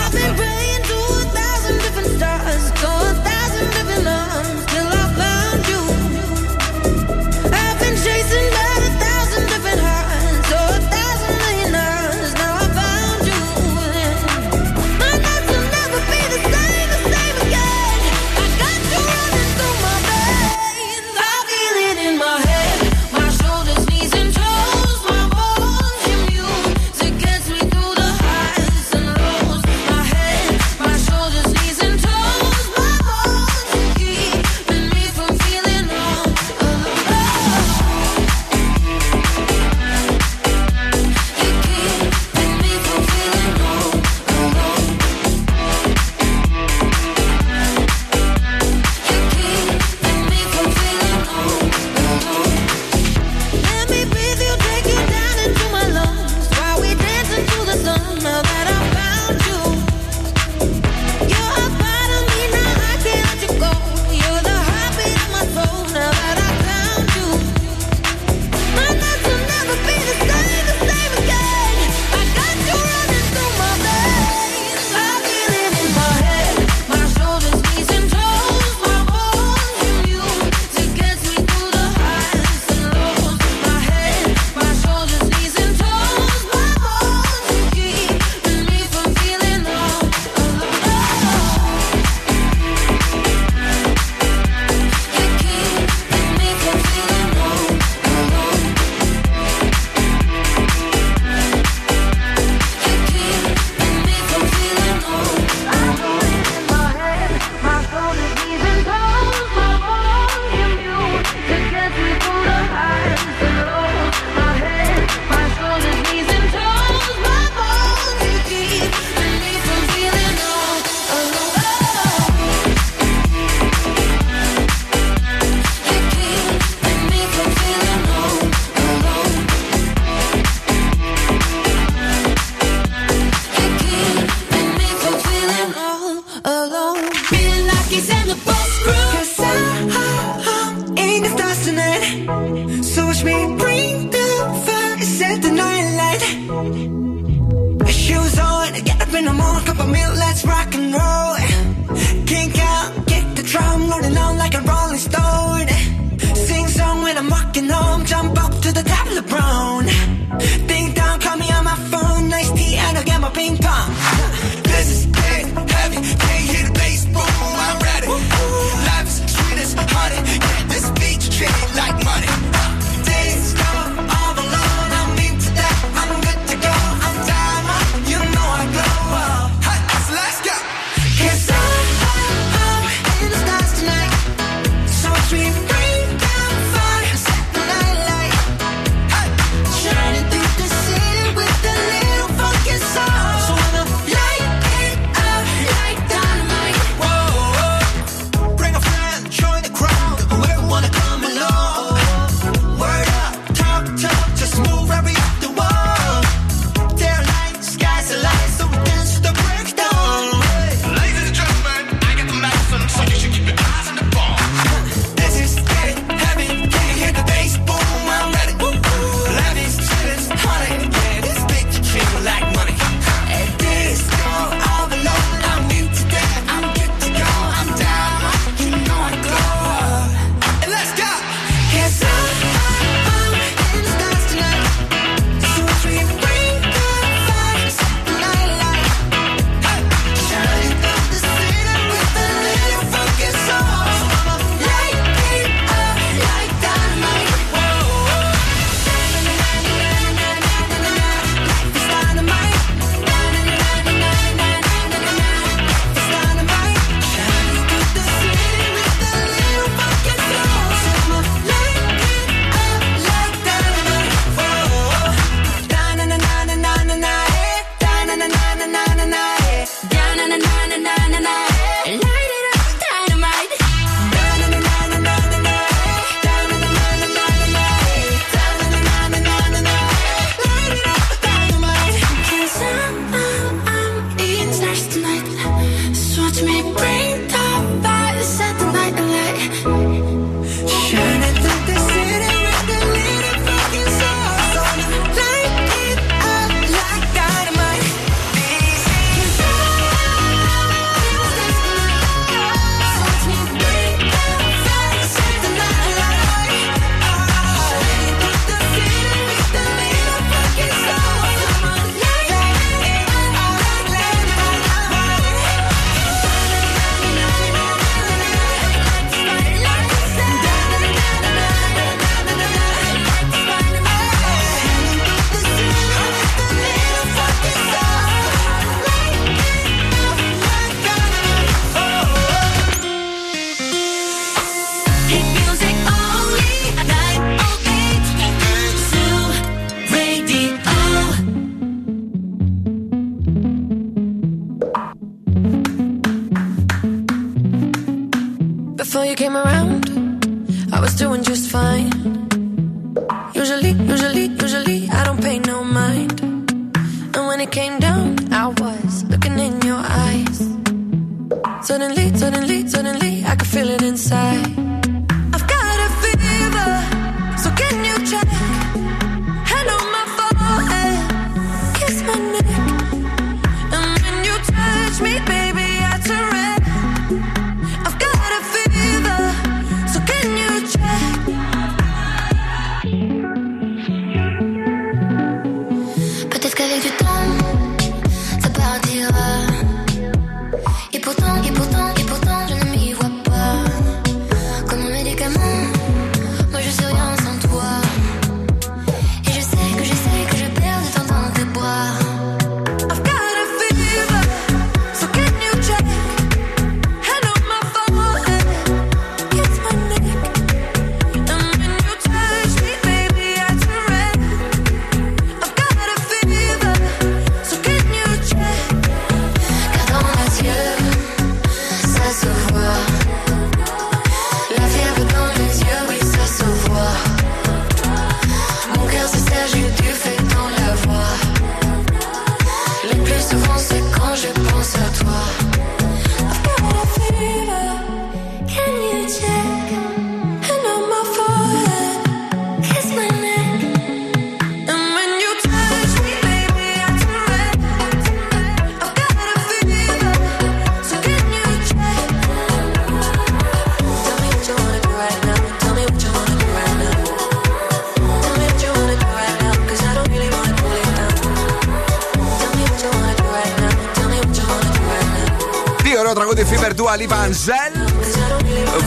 [SPEAKER 1] Τραγούδι Fever του Αλίβα Ανζέλ.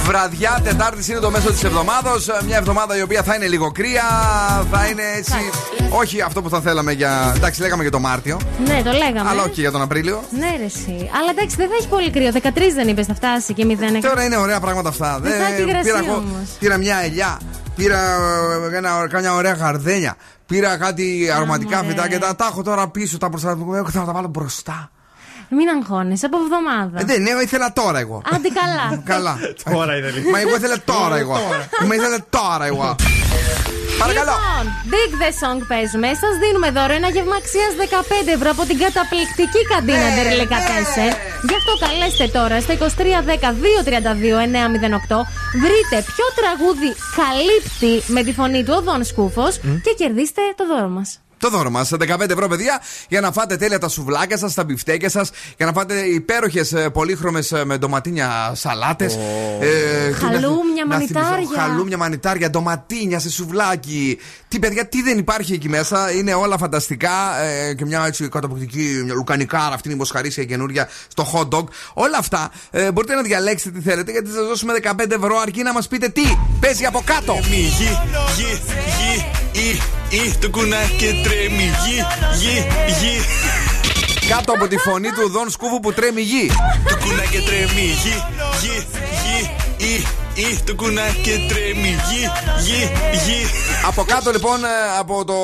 [SPEAKER 1] Βραδιά Τετάρτη είναι το μέσο της εβδομάδα. Μια εβδομάδα η οποία θα είναι λίγο κρύα. Θα είναι έτσι. Όχι αυτό που θα θέλαμε για. Εντάξει, λέγαμε για το Μάρτιο.
[SPEAKER 4] Ναι, το λέγαμε.
[SPEAKER 1] Αλλά όχι για τον Απρίλιο.
[SPEAKER 4] Ναι, ρε, εσύ. Αλλά εντάξει, δεν θα έχει πολύ κρύο. 13 δεν είπες, θα φτάσει και 0.
[SPEAKER 1] Τώρα είναι ωραία πράγματα αυτά.
[SPEAKER 4] Δεν θα έχει υγρασία
[SPEAKER 1] πήρα, εγώ-
[SPEAKER 4] όμως.
[SPEAKER 1] πήρα μια ελιά. Πήρα ε, ένα, κάμια ωραία γαρδένια. Πήρα κάτι αρωματικά
[SPEAKER 4] μωρέ.
[SPEAKER 1] φυτά και τα, τα έχω τώρα πίσω. Τα προστατεύω. Θα τα βάλω μπροστά.
[SPEAKER 4] Μην αγχώνεσαι από εβδομάδα.
[SPEAKER 1] Ε, δεν, εγώ ήθελα τώρα εγώ.
[SPEAKER 4] Άντε καλά.
[SPEAKER 1] Καλά.
[SPEAKER 3] Τώρα είναι λίγο.
[SPEAKER 1] Μα εγώ ήθελα τώρα εγώ. Μα ήθελα τώρα εγώ. Παρακαλώ.
[SPEAKER 4] Λοιπόν, Dig the Song παίζουμε. Σας δίνουμε δώρο ένα γεύμα αξίας 15 ευρώ από την καταπληκτική καντίνα
[SPEAKER 1] Ναι,
[SPEAKER 4] Ντερλικατέσε. Γι' αυτό καλέστε τώρα στο 2310-232-908. Βρείτε ποιο τραγούδι καλύπτει με τη φωνή του ο Δον Σκούφος και κερδίστε το δώρο μας.
[SPEAKER 1] Το δώρο μας, 15 ευρώ, παιδιά, για να φάτε τέλεια τα σουβλάκια σας, τα μπιφτέκια σας, για να φάτε υπέροχες πολύχρωμες με ντοματίνια σαλάτες.
[SPEAKER 4] Χαλούμια, μανιτάρια.
[SPEAKER 1] Χαλούμια, μανιτάρια, ντοματίνια σε σουβλάκι. Τι παιδιά, τι δεν υπάρχει εκεί μέσα. Είναι όλα φανταστικά. ε, και μια έτσι καταπληκτική μια λουκανικάρα, αυτή είναι η μοσχαρίσια καινούρια στο hot dog. Όλα αυτά ε, μπορείτε να διαλέξετε τι θέλετε, γιατί θα σας δώσουμε 15 ευρώ αρκεί να μας πείτε τι παίζει από κάτω.
[SPEAKER 12] Γη, γη, γη, γη, γη, το κουνάκι τρέμει. Γη, γη, γη.
[SPEAKER 1] Κάτω από τη φωνή του Δον Σκούφου που τρέμει γη.
[SPEAKER 12] Το κουνάκι τρέμει. Γη, γη, γη, γη, γη, το κουνάκι τρέμει. Γη, γη, γη.
[SPEAKER 1] Από κάτω λοιπόν ε, από το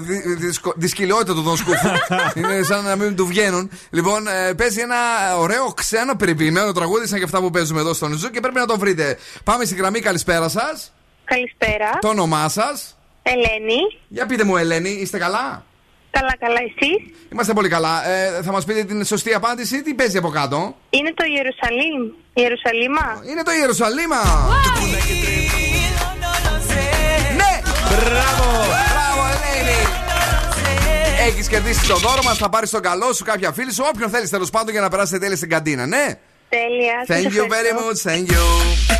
[SPEAKER 1] δι, δυσκο- δυσκοιλιότητα του Δον Σκούφου. Είναι σαν να μην του βγαίνουν. Λοιπόν, ε, παίζει ένα ωραίο ξένο περιποιημένο τραγούδι σαν και αυτά που παίζουμε εδώ στον Zoo και πρέπει να το βρείτε. Πάμε στη γραμμή, καλησπέρα σας.
[SPEAKER 13] Καλησπέρα.
[SPEAKER 1] Το όνομά σας.
[SPEAKER 13] Ελένη.
[SPEAKER 1] Για πείτε μου, Ελένη, είστε καλά;
[SPEAKER 13] Καλά, καλά, εσείς;
[SPEAKER 1] Είμαστε πολύ καλά. Ε, θα μας πείτε την σωστή απάντηση, τι παίζει από κάτω;
[SPEAKER 13] Είναι το Ιερουσαλήμ. Ιερουσαλήμα.
[SPEAKER 1] Είναι το Ιερουσαλήμα. Ναι!
[SPEAKER 12] Μπράβο!
[SPEAKER 1] Μπράβο, Ελένη! Έχεις κερδίσει το δώρο μας, θα πάρεις τον καλό σου, κάποια φίλη σου, όποιον θέλεις τέλος πάντων για να περάσετε τέλεια στην καντίνα, ναι.
[SPEAKER 13] Τέλεια. σας
[SPEAKER 1] Thank you very
[SPEAKER 13] ευχαριστώ.
[SPEAKER 1] much, thank you.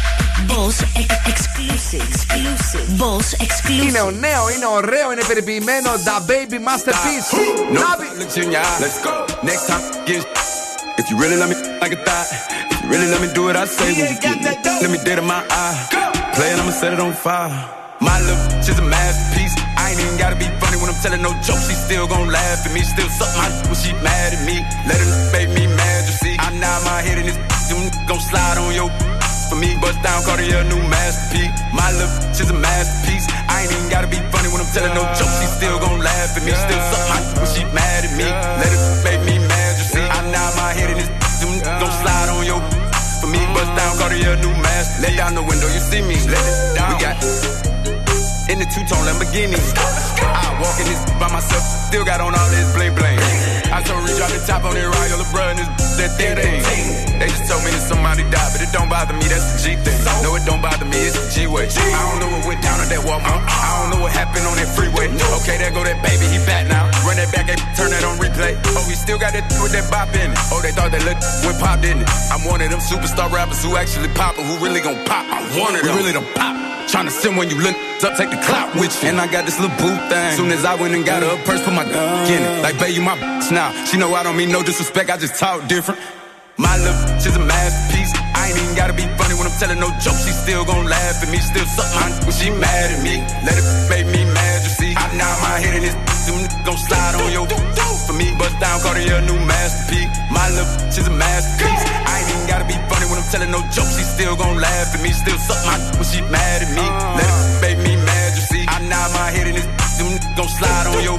[SPEAKER 14] Boss ex- exclusive, exclusive. Boss exclusive.
[SPEAKER 1] Είναι ο νέο, είναι ωραίο, είναι περιποιημένο Da Baby Masterpiece.
[SPEAKER 15] No,
[SPEAKER 1] Nabi.
[SPEAKER 15] look you in your eye. Let's go. Next time, get if you really love me like a thought, if you really let me do what I say, when you get me, let me dead in my eye. Play it, I'ma set it on fire. My love, she's a masterpiece. I ain't even gotta be funny when I'm telling no jokes. She still gon' laugh at me, still suck my d- when she mad at me. Let her make me mad, you see. I nod my head in this, them gon' slide on your for me. Bust down, Cartier, new masterpiece. My love, she's a masterpiece. I ain't even gotta be funny when I'm telling no jokes. She still gon' laugh at me, still suck my when she mad at me. Let it make me mad, you see. I nod my head in this, gon' slide on your For me, bust down, Cartier, new masterpiece. Let down the window, you see me. Let it down. We got in the two-tone Lamborghini. I walk in this by myself, still got on all this bling bling. I told Reach out the top on that Royal LeBron, and this that thing thing. They just told me that somebody died, but it don't bother me, that's the G thing. No, it don't bother me, it's the G-way. I don't know what went down at that Walmart. I don't know what happened on that freeway. Okay, there go that baby, he back now. Run that back, and turn that on replay. Oh, he still got that with that bop in it. Oh, they thought that look went pop, didn't it? I'm one of them superstar rappers who actually pop, who really gon' pop. I'm one of them. Really don't pop. Tryna send when you look up, take the clout with you. And I got this little boo thing. Soon as I went and got her a purse, put my in it. Like, baby, you my bitch now. She know I don't mean no disrespect, I just talk different. My love, she's a masterpiece. I ain't even gotta be funny when I'm telling no jokes. She still gon' laugh at me, still suck my when she mad at me. Let it make me mad, you see. I nod my head in this, them gon' slide on your for me. Bust down, Cartier, new masterpiece. My love, she's a masterpiece. I ain't even gotta be funny when I'm telling no jokes. She still gon' laugh at me, still suck my when she mad at me. Let it make me mad, you see. I nod my head in this, them gon' slide on your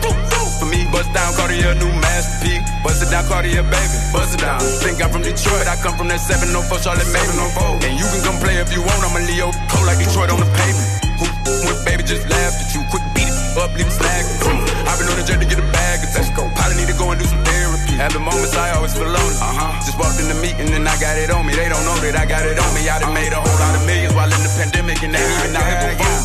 [SPEAKER 15] for me. Bust down, Cartier, new masterpiece. Bust it down, Cartier, baby. Bust it down. Think I'm from Detroit, I come from that 704 Charlotte Mason. And you can come play if you want. I'm a Leo, cold like Detroit on the pavement. Who with baby just laughed at you? Quick beat it up, leave it slag. I've been on the jet to get a bag of Let's. Probably need to go and do some therapy. Having moments I always feel lonely. Uh-huh. Just walked in the meeting and I got it on me. They don't know that I got it on me. I done made a whole lot of millions while in the pandemic and they even out here before.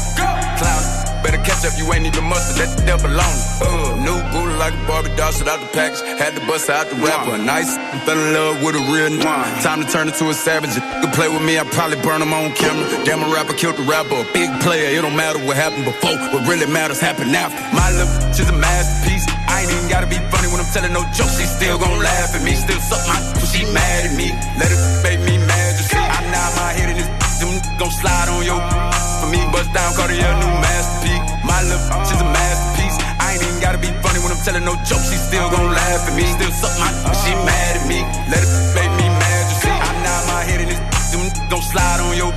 [SPEAKER 15] Clown. Better catch up, you ain't even mustard, that the devil alone. Uh, new booty like a Barbie doll, shit out the package. Had to bust out the rapper. Nice, fell in love with a real nigga. Time to turn into a savage. You play with me, I'd probably burn him on camera. Damn, a rapper killed the rapper. A big player, it don't matter what happened before. What really matters happened after. My love, she's a masterpiece. I ain't even gotta be funny when I'm telling no jokes. She still gon' laugh at me, still suck my she mad at me. Let it make me mad, you see. I nod my head in this, them gon' slide on your for me. Bust down, Cartier, new masterpiece. My love, she's a masterpiece. I ain't even gotta be funny when I'm telling no jokes. She still gon' laugh at me, still suck my when she mad at me. Let it make me mad, you see. I nod my head in this, them gon' slide on your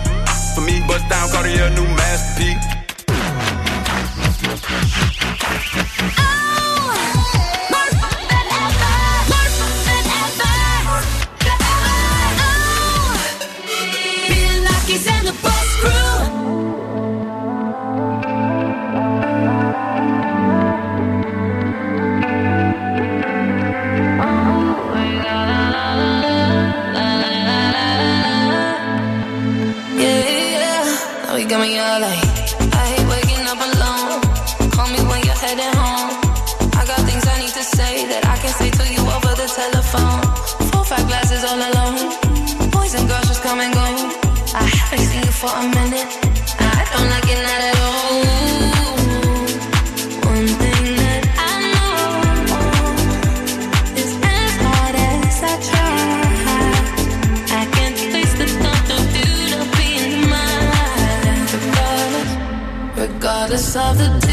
[SPEAKER 15] for me. Bust down, Cartier, new masterpiece.
[SPEAKER 16] Bill
[SPEAKER 8] for a minute. I don't like it not at all. One thing that I know is as hard as I try. I can't face the thought of you not being mine. Regardless, regardless of the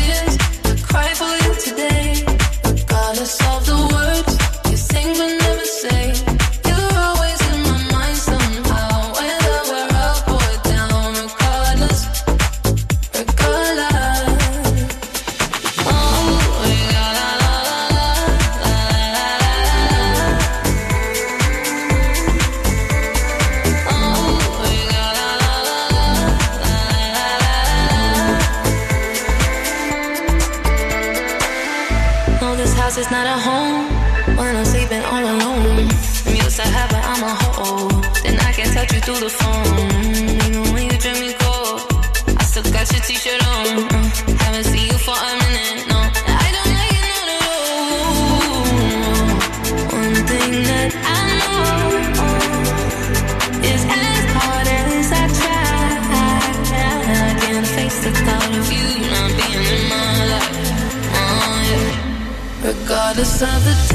[SPEAKER 8] of the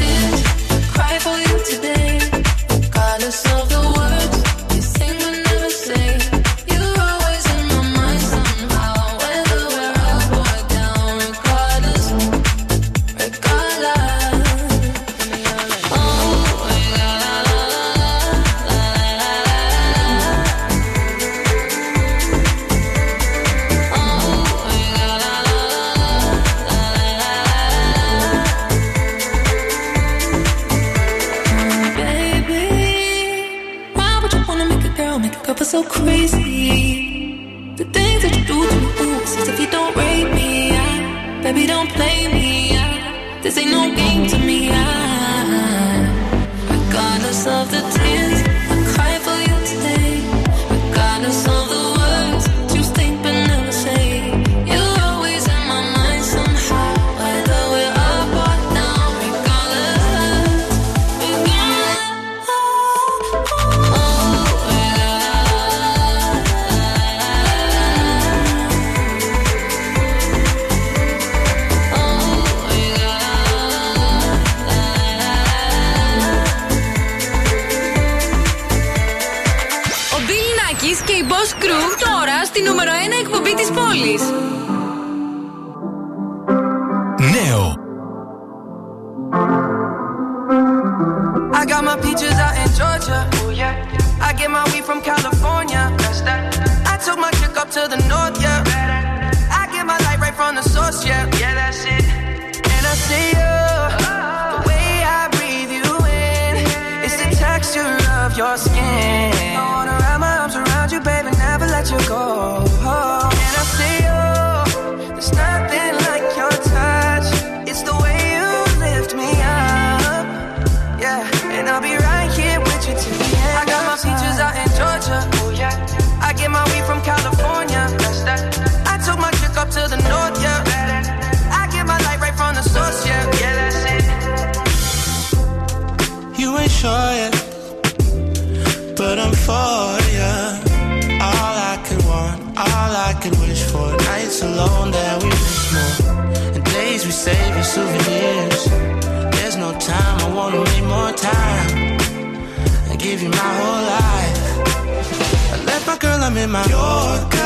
[SPEAKER 17] πόλης.
[SPEAKER 2] Νέο.
[SPEAKER 18] I got my peaches out in Georgia. Oh yeah. I get my weed from California. That's that. I took my chick up to the north, yeah. I get my light right from the source, yeah. Yeah, that's it. And I see you. The way I breathe you in. It's the texture of your skin. I wanna wrap my arms around you, baby, never let you go.
[SPEAKER 9] Nights alone that we miss more, and days we save as souvenirs. There's no time, I wanna make more time and give you my whole life. I left my girl, I'm in my Yorker.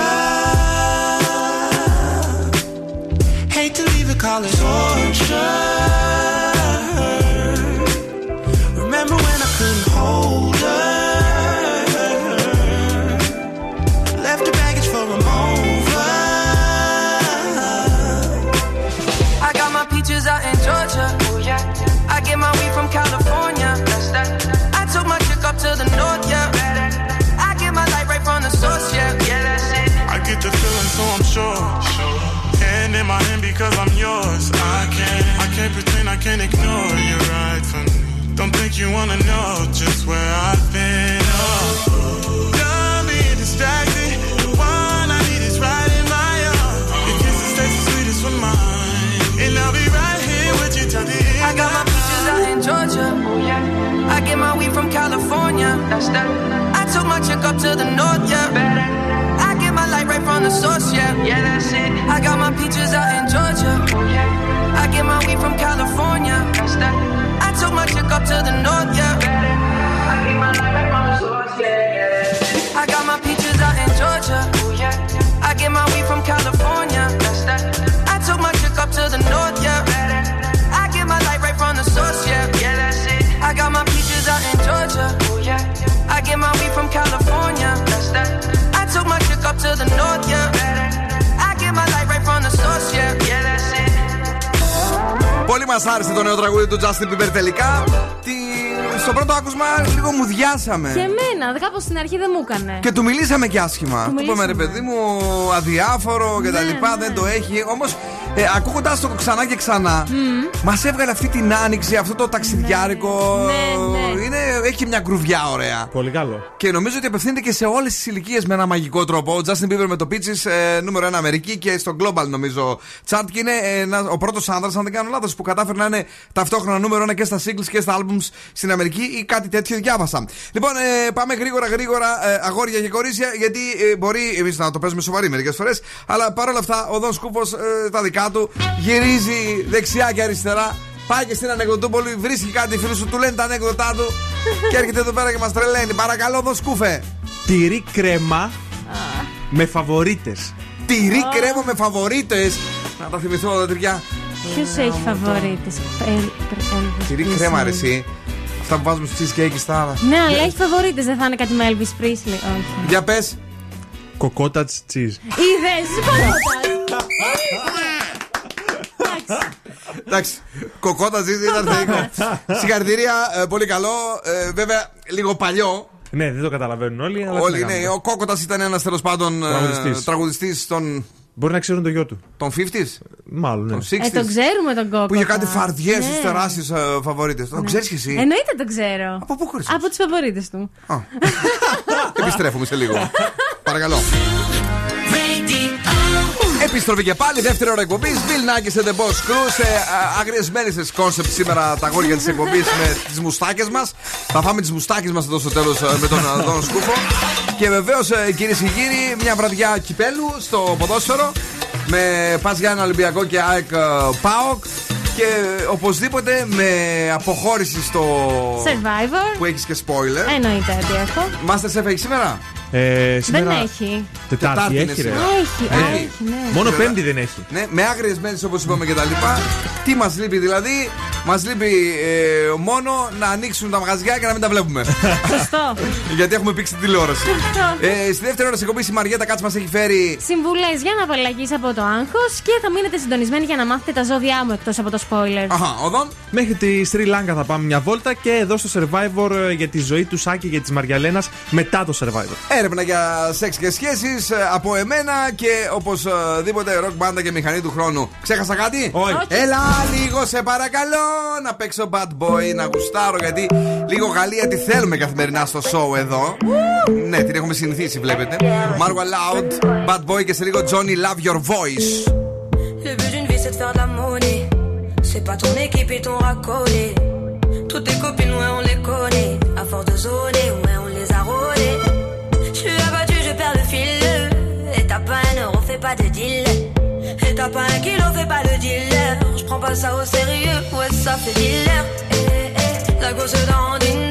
[SPEAKER 9] Hate to leave call it torture.
[SPEAKER 19] Can't pretend I can't ignore you right from me. Don't think you wanna know just where I've been. Oh, done being distracted. The one I need is right in my arms. Your kisses taste the sweetest with mine, and I'll be right here with you till the end.
[SPEAKER 18] I got my peaches out in Georgia. Oh yeah. I get my weed from California. That's that. I took my chick up to the north. Yeah. I get my light right from the source. Yeah, yeah, that's it. I got my peaches out in Georgia. Oh yeah. I get my weed from California. That's that. I took my chick up to the north. Yeah. I get my light right from the source. Yeah. I got my peaches out in Georgia. Oh yeah. I get my weed from California. That's that. I took my chick up to the north. Yeah. I get my light right from the source, yeah. Yeah, that's it. I got my peaches out in Georgia. Oh, yeah. I get my weed from California. Up to the north, yeah. I get my light right from the source, yeah. Yeah, that's it.
[SPEAKER 1] Πολύ μας άρεσε το νέο τραγούδι του Justin Bieber τελικά. Τι... Στο πρώτο άκουσμα λίγο μου διάσαμε.
[SPEAKER 4] Και εμένα, κάπως στην αρχή δεν μου έκανε.
[SPEAKER 1] Και του μιλήσαμε και άσχημα.
[SPEAKER 4] Του
[SPEAKER 1] Του είπαμε ρε
[SPEAKER 4] μιλήσαμε.
[SPEAKER 1] παιδί μου αδιάφορο και τα
[SPEAKER 4] Ναι,
[SPEAKER 1] λοιπά,
[SPEAKER 4] ναι.
[SPEAKER 1] δεν το έχει. Όμως ε, ακούγοντας το ξανά και ξανά, μας έβγαλε αυτή την άνοιξη, αυτό το ταξιδιάρικο.
[SPEAKER 4] Ναι, ναι.
[SPEAKER 1] Είναι, έχει μια γκρουβιά ωραία.
[SPEAKER 3] Πολύ καλό.
[SPEAKER 1] Και νομίζω ότι απευθύνεται και σε όλες τις ηλικίες με ένα μαγικό τρόπο. Ο Justin Bieber με το Peaches, ε, νούμερο 1 Αμερική και στο Global νομίζω chart. Και είναι ένα, ο πρώτος άνδρας, αν δεν κάνω λάθος, που κατάφερε να είναι ταυτόχρονα νούμερο 1 και στα singles και στα albums στην Αμερική ή κάτι τέτοιο διάβασα. Λοιπόν, ε, πάμε γρήγορα γρήγορα ε, αγόρια και κορίτσια, γιατί ε, μπορεί εμείς να το παίζουμε σοβαροί μερικές φορές. Αλλά παρόλα αυτά ο Δον Σκούφος ε, τα δικά του γυρίζει δεξιά και αριστερά. Πάει και στην ανεκδοτούπολη, βρίσκει κάτι φίλου σου, του λένε τα ανέκδοτά του και έρχεται εδώ πέρα και μας τρελαίνει. Παρακαλώ, Δον Σκούφε.
[SPEAKER 3] Τυρί κρέμα με φαβορίτες.
[SPEAKER 1] Τυρί κρέμα με φαβορίτες. Να τα θυμηθώ τα τυριά.
[SPEAKER 4] Ποιος έχει φαβορίτες;
[SPEAKER 1] Τυρί κρέμα, ρε, εσύ. Αυτά που βάζουμε στο cheesecake στα άλλα.
[SPEAKER 4] Ναι, αλλά έχει φαβορίτες. Δεν θα είναι κάτι με Elvis Presley. Όχι.
[SPEAKER 1] Για πες.
[SPEAKER 3] Κοκότα cheese.
[SPEAKER 4] Είδες,
[SPEAKER 1] Εντάξει, κοκότας ζήσει ήταν θεϊκό. Συγχαρητήρια, ε, πολύ καλό. Ε, βέβαια, λίγο παλιό.
[SPEAKER 3] Ναι, δεν το καταλαβαίνουν όλοι. Αλλά τι
[SPEAKER 1] Όλοι,
[SPEAKER 3] να
[SPEAKER 1] ναι,
[SPEAKER 3] κάνουμε.
[SPEAKER 1] ο Κόκοτας ήταν ένας τέλος πάντων
[SPEAKER 3] Τραγουδιστής.
[SPEAKER 1] τραγουδιστής των.
[SPEAKER 3] Μπορεί να ξέρουν το γιο του.
[SPEAKER 1] Των 50s.
[SPEAKER 3] Μάλλον, ναι.
[SPEAKER 1] Των 60s.
[SPEAKER 4] Ε, τον ξέρουμε τον κόκκο.
[SPEAKER 1] Που είχε κάτι φαρδιές
[SPEAKER 4] Ναι.
[SPEAKER 1] στι τεράστιε φαβορίτες. Το ξέρεις κι εσύ;
[SPEAKER 4] Εννοείται τον ξέρω.
[SPEAKER 1] Από πού χωρί.
[SPEAKER 4] Από τους; φαβορίτες του.
[SPEAKER 1] Επιστρέφουμε σε λίγο. Παρακαλώ. Επιστροφή και πάλι, δεύτερη ώρα εκπομπής. Bill Nackis and the Boss Crew σε αγριεμένο concept σήμερα τα αγόρια της εκπομπής με τις μουστάκες μας. Θα φάμε τις μουστάκες μας εδώ στο τέλος με τον ε, Δόνο Σκούφο. Και βεβαίως κυρίες και κύριοι, μια βραδιά κυπέλου στο ποδόσφαιρο με ΠΑΣ Γιάννενα Ολυμπιακό και ΑΕΚ ε, ΠΑΟΚ. Και οπωσδήποτε με αποχώρηση στο.
[SPEAKER 4] Survivor.
[SPEAKER 1] που έχεις και spoiler.
[SPEAKER 4] Εννοείται ότι έχω.
[SPEAKER 1] Masterchef έχεις σήμερα;
[SPEAKER 3] Ε, σήμερα...
[SPEAKER 4] Δεν έχει.
[SPEAKER 3] Τετάρτη,
[SPEAKER 1] Τετάρτη είναι
[SPEAKER 3] έχει, ρε.
[SPEAKER 1] σήμερα.
[SPEAKER 4] Έχει, α, έχει, ναι.
[SPEAKER 3] Μόνο
[SPEAKER 1] Βέβαια.
[SPEAKER 3] πέμπτη δεν έχει.
[SPEAKER 1] Ναι, με άγριες μέρε όπως είπαμε και τα λοιπά. Τι μας λείπει δηλαδή, μας λείπει ε, μόνο να ανοίξουν τα μαγαζιά και να μην τα βλέπουμε.
[SPEAKER 4] Σωστό.
[SPEAKER 1] Γιατί έχουμε πήξει την τηλεόραση.
[SPEAKER 4] Σωστό.
[SPEAKER 1] ε, στη δεύτερη ώρα της εκπομπής η Μαριέτα Κάτση μας έχει φέρει.
[SPEAKER 4] Συμβουλές για να απαλλαγεί από το άγχος και θα μείνετε συντονισμένοι για να μάθετε τα ζώδιά μου εκτός από το spoiler.
[SPEAKER 1] Αχα, οδόν.
[SPEAKER 3] Μέχρι τη Σρι Λάγκα θα πάμε μια βόλτα και εδώ στο Survivor ε, για τη ζωή του Σάκη και της Μαριαλένας μετά το Survivor.
[SPEAKER 1] Έρευνα για σεξ και σχέσεις από εμένα και οπωσδήποτε ροκ μπάντα και μηχανή του χρόνου. Ξέχασα κάτι;
[SPEAKER 3] Όχι.
[SPEAKER 1] Έλα λίγο σε παρακαλώ να παίξω bad boy, να γουστάρω γιατί λίγο Γαλλία τη θέλουμε καθημερινά στο show εδώ. ναι, την έχουμε συνηθίσει βλέπετε. Marwa Loud, bad boy και σε λίγο Johnny Love Your Voice.
[SPEAKER 20] Le but d'une vie c'est de faire de la monnaie. C'est pas ton équipe et ton racolé. Toutes tes copines, ouais, on les connaît. À force de zoner, Pas un kilo, fais pas le dealer. Je prends pas ça au sérieux, ouais, ça fait dealer. Eh, eh, la gosse dandine. Eh,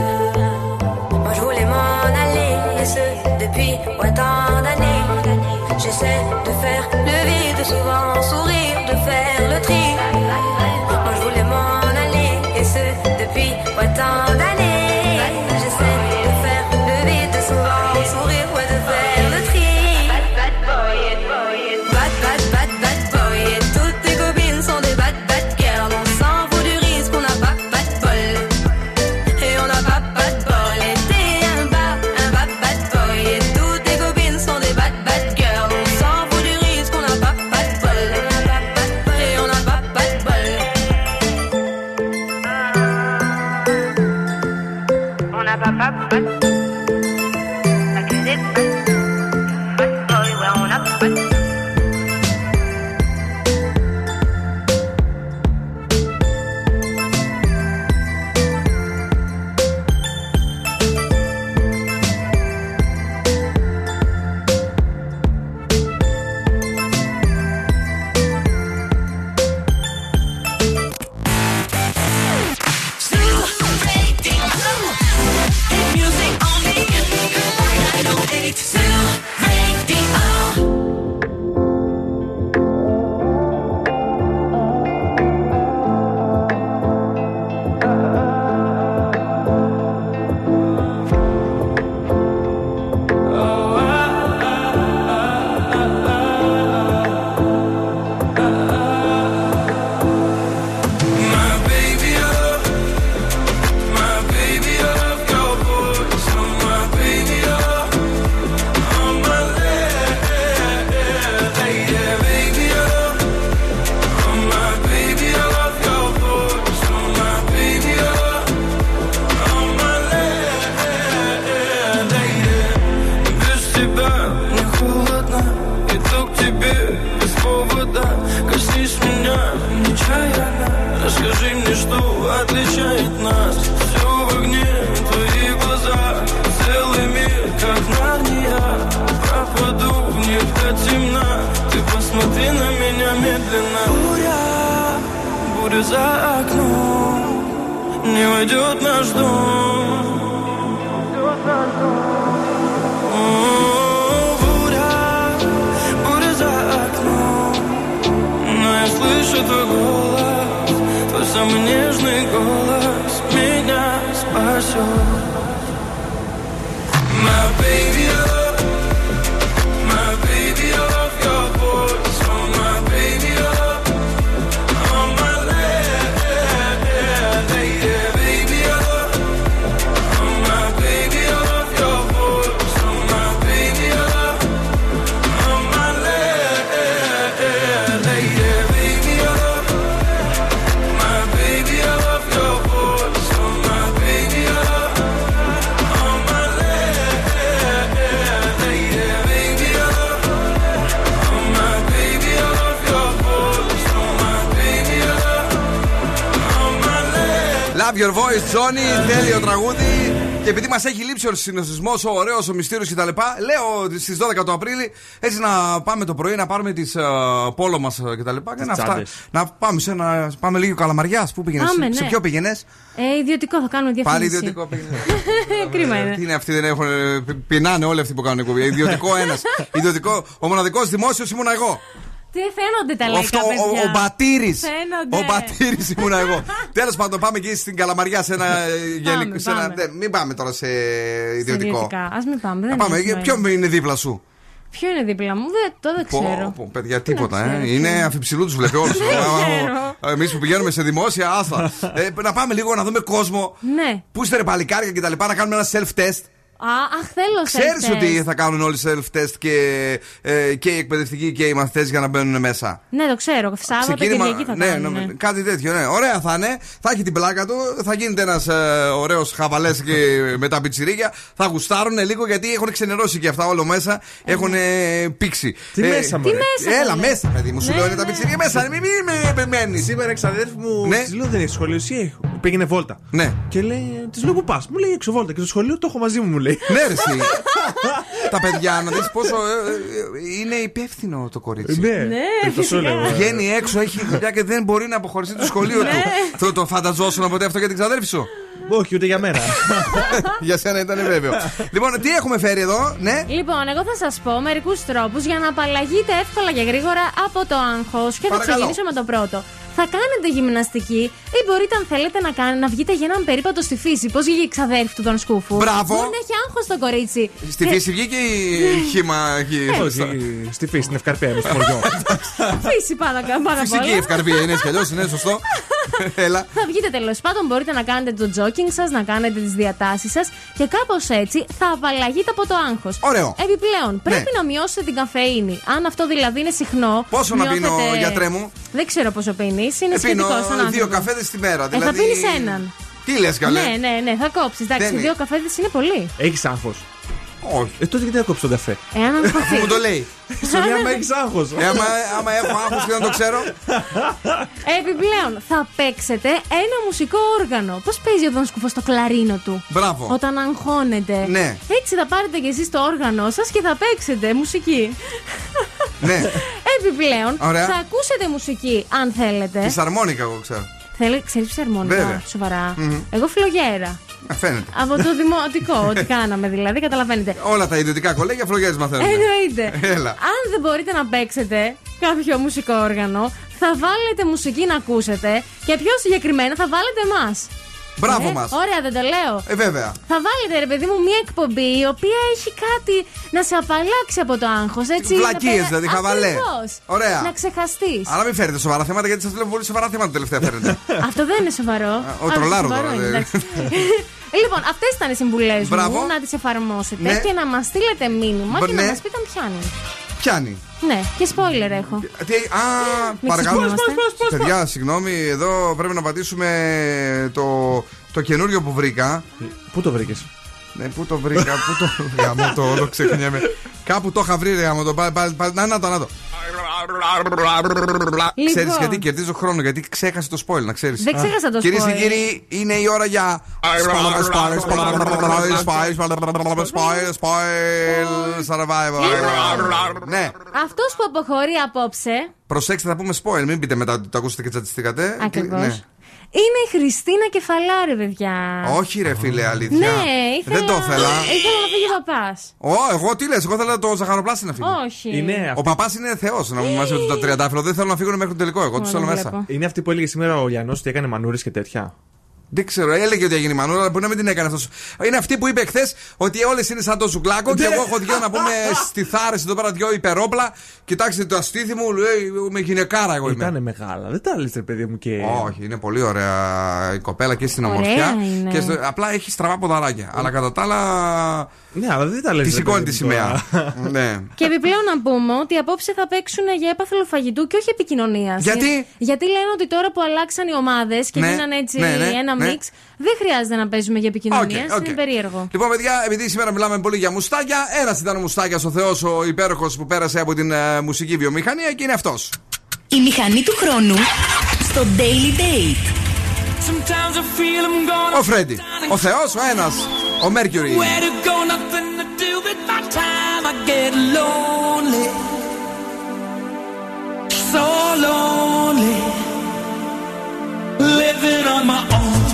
[SPEAKER 9] Your voice,
[SPEAKER 1] Johnny. Τέλειο τραγούδι. Και επειδή μας έχει λείψει ο συνοσισμό, ο ωραίος, ο μυστήριος κτλ., λέω στις 12 του Απρίλη έτσι να πάμε το πρωί να πάρουμε τις uh, πόλο μας κτλ. Και να,
[SPEAKER 3] τσάντες.
[SPEAKER 1] να πάμε σε ένα. Πάμε λίγο καλαμαριά. Πού πήγαινες,
[SPEAKER 4] Πάμε,
[SPEAKER 1] σε
[SPEAKER 4] ναι.
[SPEAKER 1] ποιο πήγαινες;
[SPEAKER 4] Ε, ιδιωτικό θα κάνουμε διαφήμιση.
[SPEAKER 1] Πάλι ιδιωτικό πήγαινες.
[SPEAKER 4] Κρίμα είναι.
[SPEAKER 1] Τι είναι αυτοί, δεν έχουν. ε, Πεινάνε όλοι αυτοί που κάνουν εκπομπή. Ιδιωτικό ένας. Ιδιωτικό. Ο μοναδικός δημόσιος ήμουν εγώ.
[SPEAKER 4] Τι φαίνονται τα λαϊκά
[SPEAKER 1] Αυτό, ο,
[SPEAKER 4] παιδιά;
[SPEAKER 1] ο Μπατήρης.
[SPEAKER 4] Φαίνονται.
[SPEAKER 1] Ο Μπατήρης ήμουν εγώ. Τέλος πάντων, πάμε εκεί στην Καλαμαριά σε ένα ε, γελικό. σε ένα-
[SPEAKER 4] πάμε.
[SPEAKER 1] δεν- Μην πάμε τώρα σε ιδιωτικό.
[SPEAKER 4] Ιδιωτικά. Α μην πάμε.
[SPEAKER 1] Να
[SPEAKER 4] Δεν
[SPEAKER 1] πάμε.
[SPEAKER 4] έχει νόημα.
[SPEAKER 1] Ποιο είναι δίπλα σου;
[SPEAKER 4] Ποιο είναι δίπλα μου, δεν, το δεν ξέρω.
[SPEAKER 1] Πω, πω, παιδιά, τίποτα.
[SPEAKER 4] ξέρω,
[SPEAKER 1] Ε.
[SPEAKER 4] ποιο
[SPEAKER 1] Είναι αφιψηλού τους βλέπει όλους.
[SPEAKER 4] ξέρω.
[SPEAKER 1] Εμείς που πηγαίνουμε σε δημόσια, άστα. Ε, να πάμε λίγο να δούμε κόσμο.
[SPEAKER 4] Ναι.
[SPEAKER 1] Πού είστε ρε παλικάρια και τα λοιπά, να κάνουμε ένα self-test.
[SPEAKER 4] Α, αχ, θέλω
[SPEAKER 1] Ξέρεις
[SPEAKER 4] self-test.
[SPEAKER 1] ότι θα κάνουν όλοι self-test και, ε, και οι εκπαιδευτικοί και οι μαθητές για να μπαίνουν μέσα;
[SPEAKER 4] Ναι, το ξέρω. Σάββατο και
[SPEAKER 1] Ξεκίνημα-
[SPEAKER 4] Κυριακή θα
[SPEAKER 1] ναι,
[SPEAKER 4] κάνουν.
[SPEAKER 1] ναι, κάτι τέτοιο, ναι. Ωραία θα είναι. Θα έχει την πλάκα του. Θα γίνεται ένας ε, ωραίος χαβαλές και με τα πιτσιρίκια. Θα γουστάρουν λίγο γιατί έχουν ξενερώσει και αυτά όλο μέσα. Έχουν πήξει.
[SPEAKER 3] Τι μέσα, μωρέ;
[SPEAKER 4] Τι μέσα,
[SPEAKER 1] Έλα,
[SPEAKER 4] καλέ.
[SPEAKER 1] μέσα, παιδί μου. Σου
[SPEAKER 4] Ναι,
[SPEAKER 1] λέω είναι τα
[SPEAKER 4] ναι.
[SPEAKER 1] πιτσιρίκια μέσα. Μην μην με επιμένεις.
[SPEAKER 3] Σήμερα εξαδέρφη μου
[SPEAKER 1] Ναι.
[SPEAKER 3] τη λέω δεν έχει σχολείο. Εσύ έχω. Πήγαινε βόλτα.
[SPEAKER 1] Ναι.
[SPEAKER 3] Και λέει, τη λέω που πας; Μου λέει έξω βόλτα. Και στο σχολείο το έχω μαζί μου, μου λέει.
[SPEAKER 1] Ναι, ρε, εσύ. τα παιδιά, να δεις πόσο ε, ε, είναι υπεύθυνο το κορίτσι.
[SPEAKER 3] Ναι,
[SPEAKER 4] Ναι,
[SPEAKER 3] Ε, το σου
[SPEAKER 4] φυσικά.
[SPEAKER 3] λέω.
[SPEAKER 1] Βγαίνει έξω, έχει δουλειά και δεν μπορεί να αποχωρήσει το σχολείο του.
[SPEAKER 4] Ναι.
[SPEAKER 1] Το, το φανταζόσουν ποτέ αυτό για την ξαδέρφη σου;
[SPEAKER 3] Όχι, ούτε για μένα.
[SPEAKER 1] για σένα ήταν βέβαιο. λοιπόν, τι έχουμε φέρει εδώ, ναι;
[SPEAKER 4] Λοιπόν, εγώ θα σας πω μερικούς τρόπους για να απαλλαγείτε εύκολα και γρήγορα από το άγχος. Και θα
[SPEAKER 1] Παρακαλώ.
[SPEAKER 4] ξεκινήσω με το πρώτο. Θα κάνετε γυμναστική ή μπορείτε, αν θέλετε, να, κάνετε, να βγείτε για έναν περίπατο στη φύση. Πώς βγήκε η ξαδέρφη του Δον Σκούφου;
[SPEAKER 1] Μπράβο.
[SPEAKER 4] Μπορεί να έχει άγχος το κορίτσι.
[SPEAKER 1] Στη
[SPEAKER 4] Ε,
[SPEAKER 1] φύση βγήκε η χήμα. εκεί.
[SPEAKER 3] Όχι, στη φύση, στην ευκαρπία μου, στο χωριό.
[SPEAKER 4] Φύση πάνω, πάνω απ'
[SPEAKER 1] Φυσική
[SPEAKER 4] όλα.
[SPEAKER 1] ευκαρπία είναι έτσι κι αλλιώς, είναι σωστό. Έλα.
[SPEAKER 4] Θα βγείτε τέλος πάντων, μπορείτε να κάνετε το jogging σας, να κάνετε τις διατάσεις σας και κάπως έτσι θα απαλλαγείτε από το άγχος.
[SPEAKER 1] Ωραίο.
[SPEAKER 4] Επιπλέον, πρέπει
[SPEAKER 1] Ναι.
[SPEAKER 4] να μειώσετε την καφεΐνη. Αν αυτό δηλαδή είναι συχνό.
[SPEAKER 1] Πόσο να πίνω,
[SPEAKER 4] νιώθετε-
[SPEAKER 1] γιατρέ μου;
[SPEAKER 4] Δεν ξέρω πόσο πίνει. Είναι
[SPEAKER 1] Πίνω
[SPEAKER 4] σχετικός στον
[SPEAKER 1] δύο
[SPEAKER 4] άνθρωπο.
[SPEAKER 1] καφέδες τη μέρα.
[SPEAKER 4] Ε,
[SPEAKER 1] Δηλαδή...
[SPEAKER 4] θα πίνεις έναν.
[SPEAKER 1] Τι λες, καλέ.
[SPEAKER 4] Ναι, ναι, ναι, θα κόψεις. Εντάξει,
[SPEAKER 1] Δεν
[SPEAKER 4] δύο
[SPEAKER 1] είναι.
[SPEAKER 4] καφέδες είναι πολύ.
[SPEAKER 3] Έχεις άγχος;
[SPEAKER 1] Όχι.
[SPEAKER 3] Ε, τότε γιατί να κόψεις τον καφέ;
[SPEAKER 4] Εάν
[SPEAKER 1] Αφού
[SPEAKER 4] αγχωθεί.
[SPEAKER 1] μου το λέει.
[SPEAKER 3] Σου λέει άμα έχεις άγχος.
[SPEAKER 1] Ε, άμα, άμα έχω άγχος και δεν το ξέρω.
[SPEAKER 4] Επιπλέον, θα παίξετε ένα μουσικό όργανο. Πώς παίζει ο Δον Σκουφό το κλαρίνο του;
[SPEAKER 1] Μπράβο.
[SPEAKER 4] Όταν αγχώνεται.
[SPEAKER 1] Ναι.
[SPEAKER 4] Έτσι θα πάρετε κι εσείς το όργανο σας και θα παίξετε μουσική.
[SPEAKER 1] Ναι.
[SPEAKER 4] Επιπλέον,
[SPEAKER 1] Ωραία.
[SPEAKER 4] θα ακούσετε μουσική αν θέλετε.
[SPEAKER 1] Τη αρμόνικα, εγώ ξέρω.
[SPEAKER 4] Θέλει, ξέρεις ψαρμόνικα.
[SPEAKER 1] Βέβαια.
[SPEAKER 4] Σοβαρά.
[SPEAKER 1] Μμμ.
[SPEAKER 4] Εγώ φιλογέρα.
[SPEAKER 1] Ε, Φαίνεται.
[SPEAKER 4] Από το δημοτικό, ό,τι κάναμε δηλαδή, καταλαβαίνετε.
[SPEAKER 1] Όλα τα ιδιωτικά κολέγια φλογιάζει μαθαίνουν.
[SPEAKER 4] Εννοείται.
[SPEAKER 1] Έλα.
[SPEAKER 4] Αν δεν μπορείτε να παίξετε κάποιο μουσικό όργανο, θα βάλετε μουσική να ακούσετε και πιο συγκεκριμένα θα βάλετε εμάς.
[SPEAKER 1] Μπράβο
[SPEAKER 4] ε,
[SPEAKER 1] μας.
[SPEAKER 4] Ωραία, δεν το λέω.
[SPEAKER 1] Ε, βέβαια.
[SPEAKER 4] Θα βάλετε, ρε παιδί μου, μια εκπομπή η οποία έχει κάτι να σε απαλλάξει από το άγχος. Έτσι.
[SPEAKER 1] Βλακίες,
[SPEAKER 4] να περα-
[SPEAKER 1] δηλαδή, χαβαλέ.
[SPEAKER 4] Ακριβώς.
[SPEAKER 1] Ωραία.
[SPEAKER 4] Να ξεχαστείς.
[SPEAKER 1] Αλλά μην φέρετε σοβαρά θέματα γιατί σας βλέπω πολύ σοβαρά θέματα τελευταία φέρετε.
[SPEAKER 4] Αυτό δεν είναι σοβαρό.
[SPEAKER 1] ο
[SPEAKER 4] Α,
[SPEAKER 1] τρολάρο
[SPEAKER 4] σοβαρό
[SPEAKER 1] τώρα,
[SPEAKER 4] είναι,
[SPEAKER 1] δηλαδή.
[SPEAKER 4] εντάξει. Λοιπόν, αυτές ήταν οι συμβουλές
[SPEAKER 1] Μπράβο.
[SPEAKER 4] μου. Να τις εφαρμόσετε
[SPEAKER 1] Ναι.
[SPEAKER 4] και να μας στείλετε μήνυμα
[SPEAKER 1] Μπ-
[SPEAKER 4] και να
[SPEAKER 1] ναι.
[SPEAKER 4] μας πείτε αν πιάνει.
[SPEAKER 1] Πιάνει.
[SPEAKER 4] Ναι, και spoiler έχω.
[SPEAKER 1] Τι, α,
[SPEAKER 4] Μην
[SPEAKER 1] παρακαλώ.
[SPEAKER 4] ξεχνιόμαστε.
[SPEAKER 1] Παιδιά, συγγνώμη, εδώ πρέπει να πατήσουμε το, το καινούριο που βρήκα.
[SPEAKER 3] Πού το βρήκες;
[SPEAKER 1] Ναι, πού το βρήκα, πού το. Γαμώ το όλο ξεχνιέμαι. Κάπου το είχα βρει, ρε γαμώ το. Πάλι, πάλι, πάλι, να, να το, να το. Ξέρεις
[SPEAKER 4] Λοιπόν.
[SPEAKER 1] γιατί κερδίζω χρόνο, γιατί ξέχασε το spoil, να ξέρεις.
[SPEAKER 4] Δεν ξέχασα το
[SPEAKER 1] Κυρίες και
[SPEAKER 4] spoil.
[SPEAKER 1] κύριοι, είναι η ώρα για. Spoil survivor. Ναι,
[SPEAKER 4] Αυτός που αποχωρεί απόψε.
[SPEAKER 1] προσέξτε, θα πούμε spoil. Μην πείτε μετά ότι το ακούσατε και τσατιστήκατε.
[SPEAKER 4] Ακριβώς.
[SPEAKER 1] Ναι.
[SPEAKER 4] Είναι η Χριστίνα Κεφαλάρη, παιδιά.
[SPEAKER 1] Όχι, ρε φίλε, αλήθεια.
[SPEAKER 4] Ναι, ήθελα,
[SPEAKER 1] Δεν το ήθελα.
[SPEAKER 4] Ήθελα να φύγει ο παπάς.
[SPEAKER 1] Ω, εγώ τι λες, εγώ ήθελα το ζαχαροπλάστη να φύγει.
[SPEAKER 4] Όχι.
[SPEAKER 1] Ο παπάς είναι θεός να μου μαζεύει το τριαντάφυλλο. Δεν θέλω να φύγουν μέχρι το τελικό. Εγώ τους θέλω μέσα.
[SPEAKER 3] Είναι αυτή που έλεγε σήμερα ο Γιάννος ότι έκανε μανούρες και τέτοια.
[SPEAKER 1] Δεν ξέρω, έλεγε ότι έγινε η μανούρα, αλλά μπορεί να μην την έκανε αυτός. Είναι αυτή που είπε χθες ότι όλες είναι σαν το ζουγκλάκο και
[SPEAKER 3] Ναι.
[SPEAKER 1] εγώ έχω δυο να πούμε στη θάρεση εδώ πέρα δυο υπερόπλα. Κοιτάξτε το αστήθι μου, λέει με γυναικάρα εγώ είμαι.
[SPEAKER 3] Ήταν μεγάλα. Δεν τα λες, ρε παιδί μου και.
[SPEAKER 1] Όχι, είναι πολύ ωραία η κοπέλα και στην
[SPEAKER 3] Ωραία
[SPEAKER 1] ομορφιά.
[SPEAKER 3] είναι.
[SPEAKER 1] Και στο- απλά έχει στραβά ποδαράκια. Αλλά κατά τα άλλα.
[SPEAKER 3] Ναι, αλλά δεν τα λες.
[SPEAKER 1] Τη σηκώνει τη σημαία. ναι.
[SPEAKER 4] Και επιπλέον να πούμε ότι απόψε θα παίξουν για έπαθλο φαγητού και όχι επικοινωνίας.
[SPEAKER 1] Γιατί;
[SPEAKER 4] Γιατί λένε ότι τώρα που αλλάξαν οι ομάδες και
[SPEAKER 1] Ναι,
[SPEAKER 4] γίνανε έτσι
[SPEAKER 1] ναι, ναι,
[SPEAKER 4] ένα
[SPEAKER 1] ναι.
[SPEAKER 4] Mix, δεν χρειάζεται να παίζουμε για επικοινωνία.
[SPEAKER 1] OK, OK.
[SPEAKER 4] Είναι περίεργο.
[SPEAKER 1] Λοιπόν, παιδιά, επειδή σήμερα μιλάμε πολύ για μουστάκια, ένας ήταν ο μουστάκιας ο Θεός, ο υπέροχος που πέρασε από την ε, μουσική βιομηχανία και είναι αυτός.
[SPEAKER 14] Η μηχανή του χρόνου στο Daily Date.
[SPEAKER 9] Sometimes I feel I'm gonna
[SPEAKER 1] Ο Φρέντι. Ο Θεός, ο ένας. Ο Mercury.
[SPEAKER 9] Where to go, nothing to do with my time. I get lonely, so lonely, living on my own.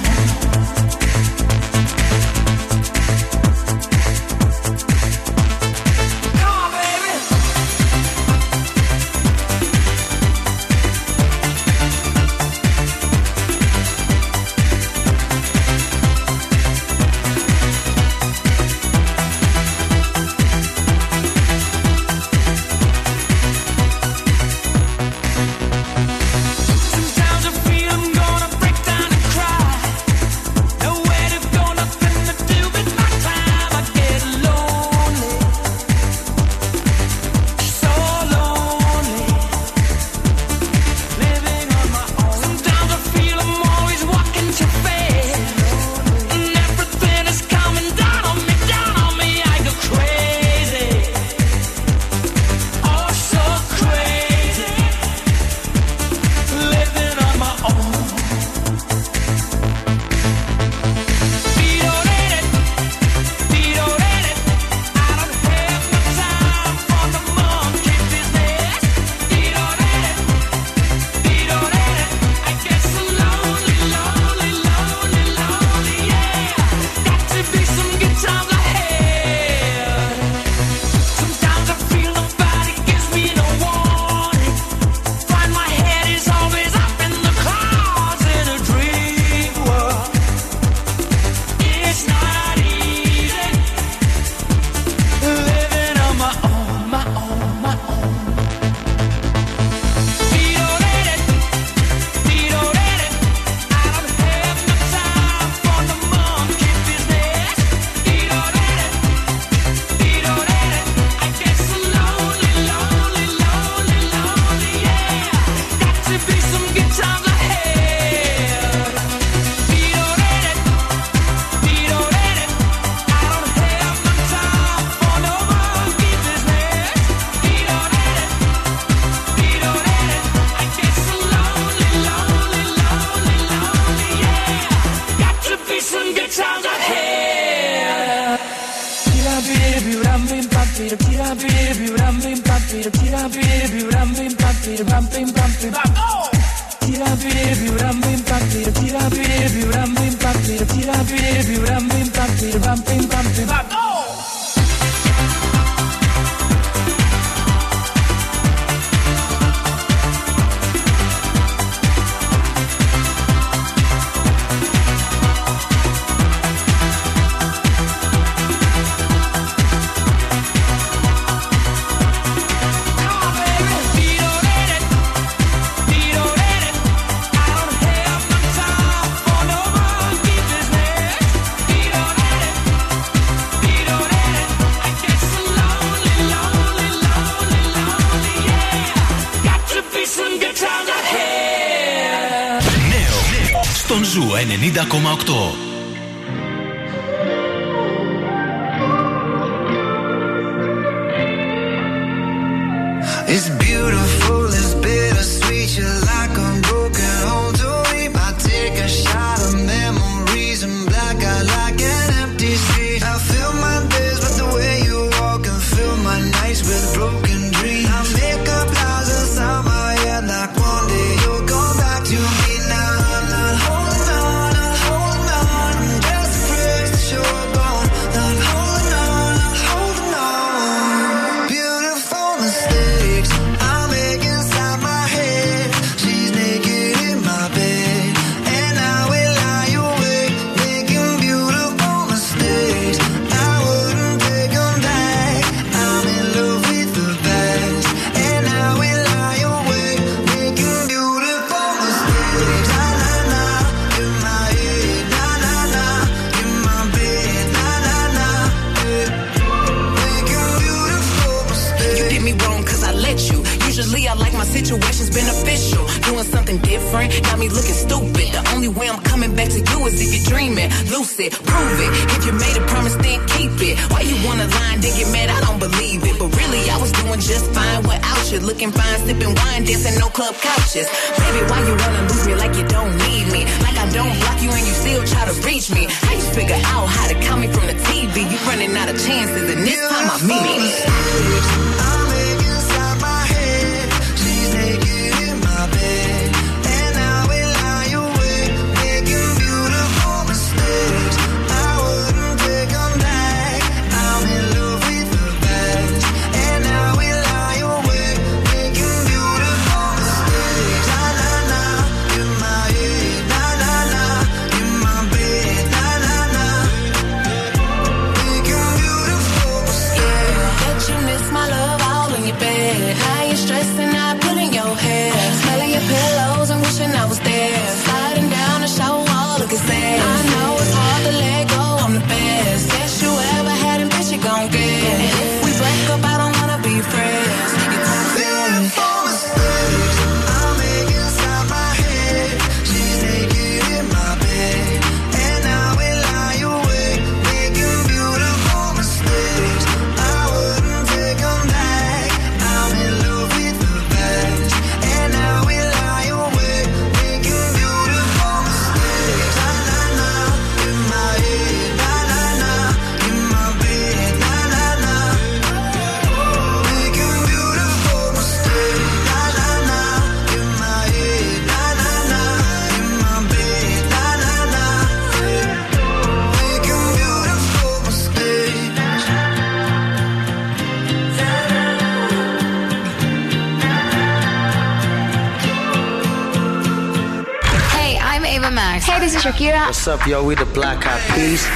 [SPEAKER 9] Up,
[SPEAKER 8] yo? We the Black Eyed Peas.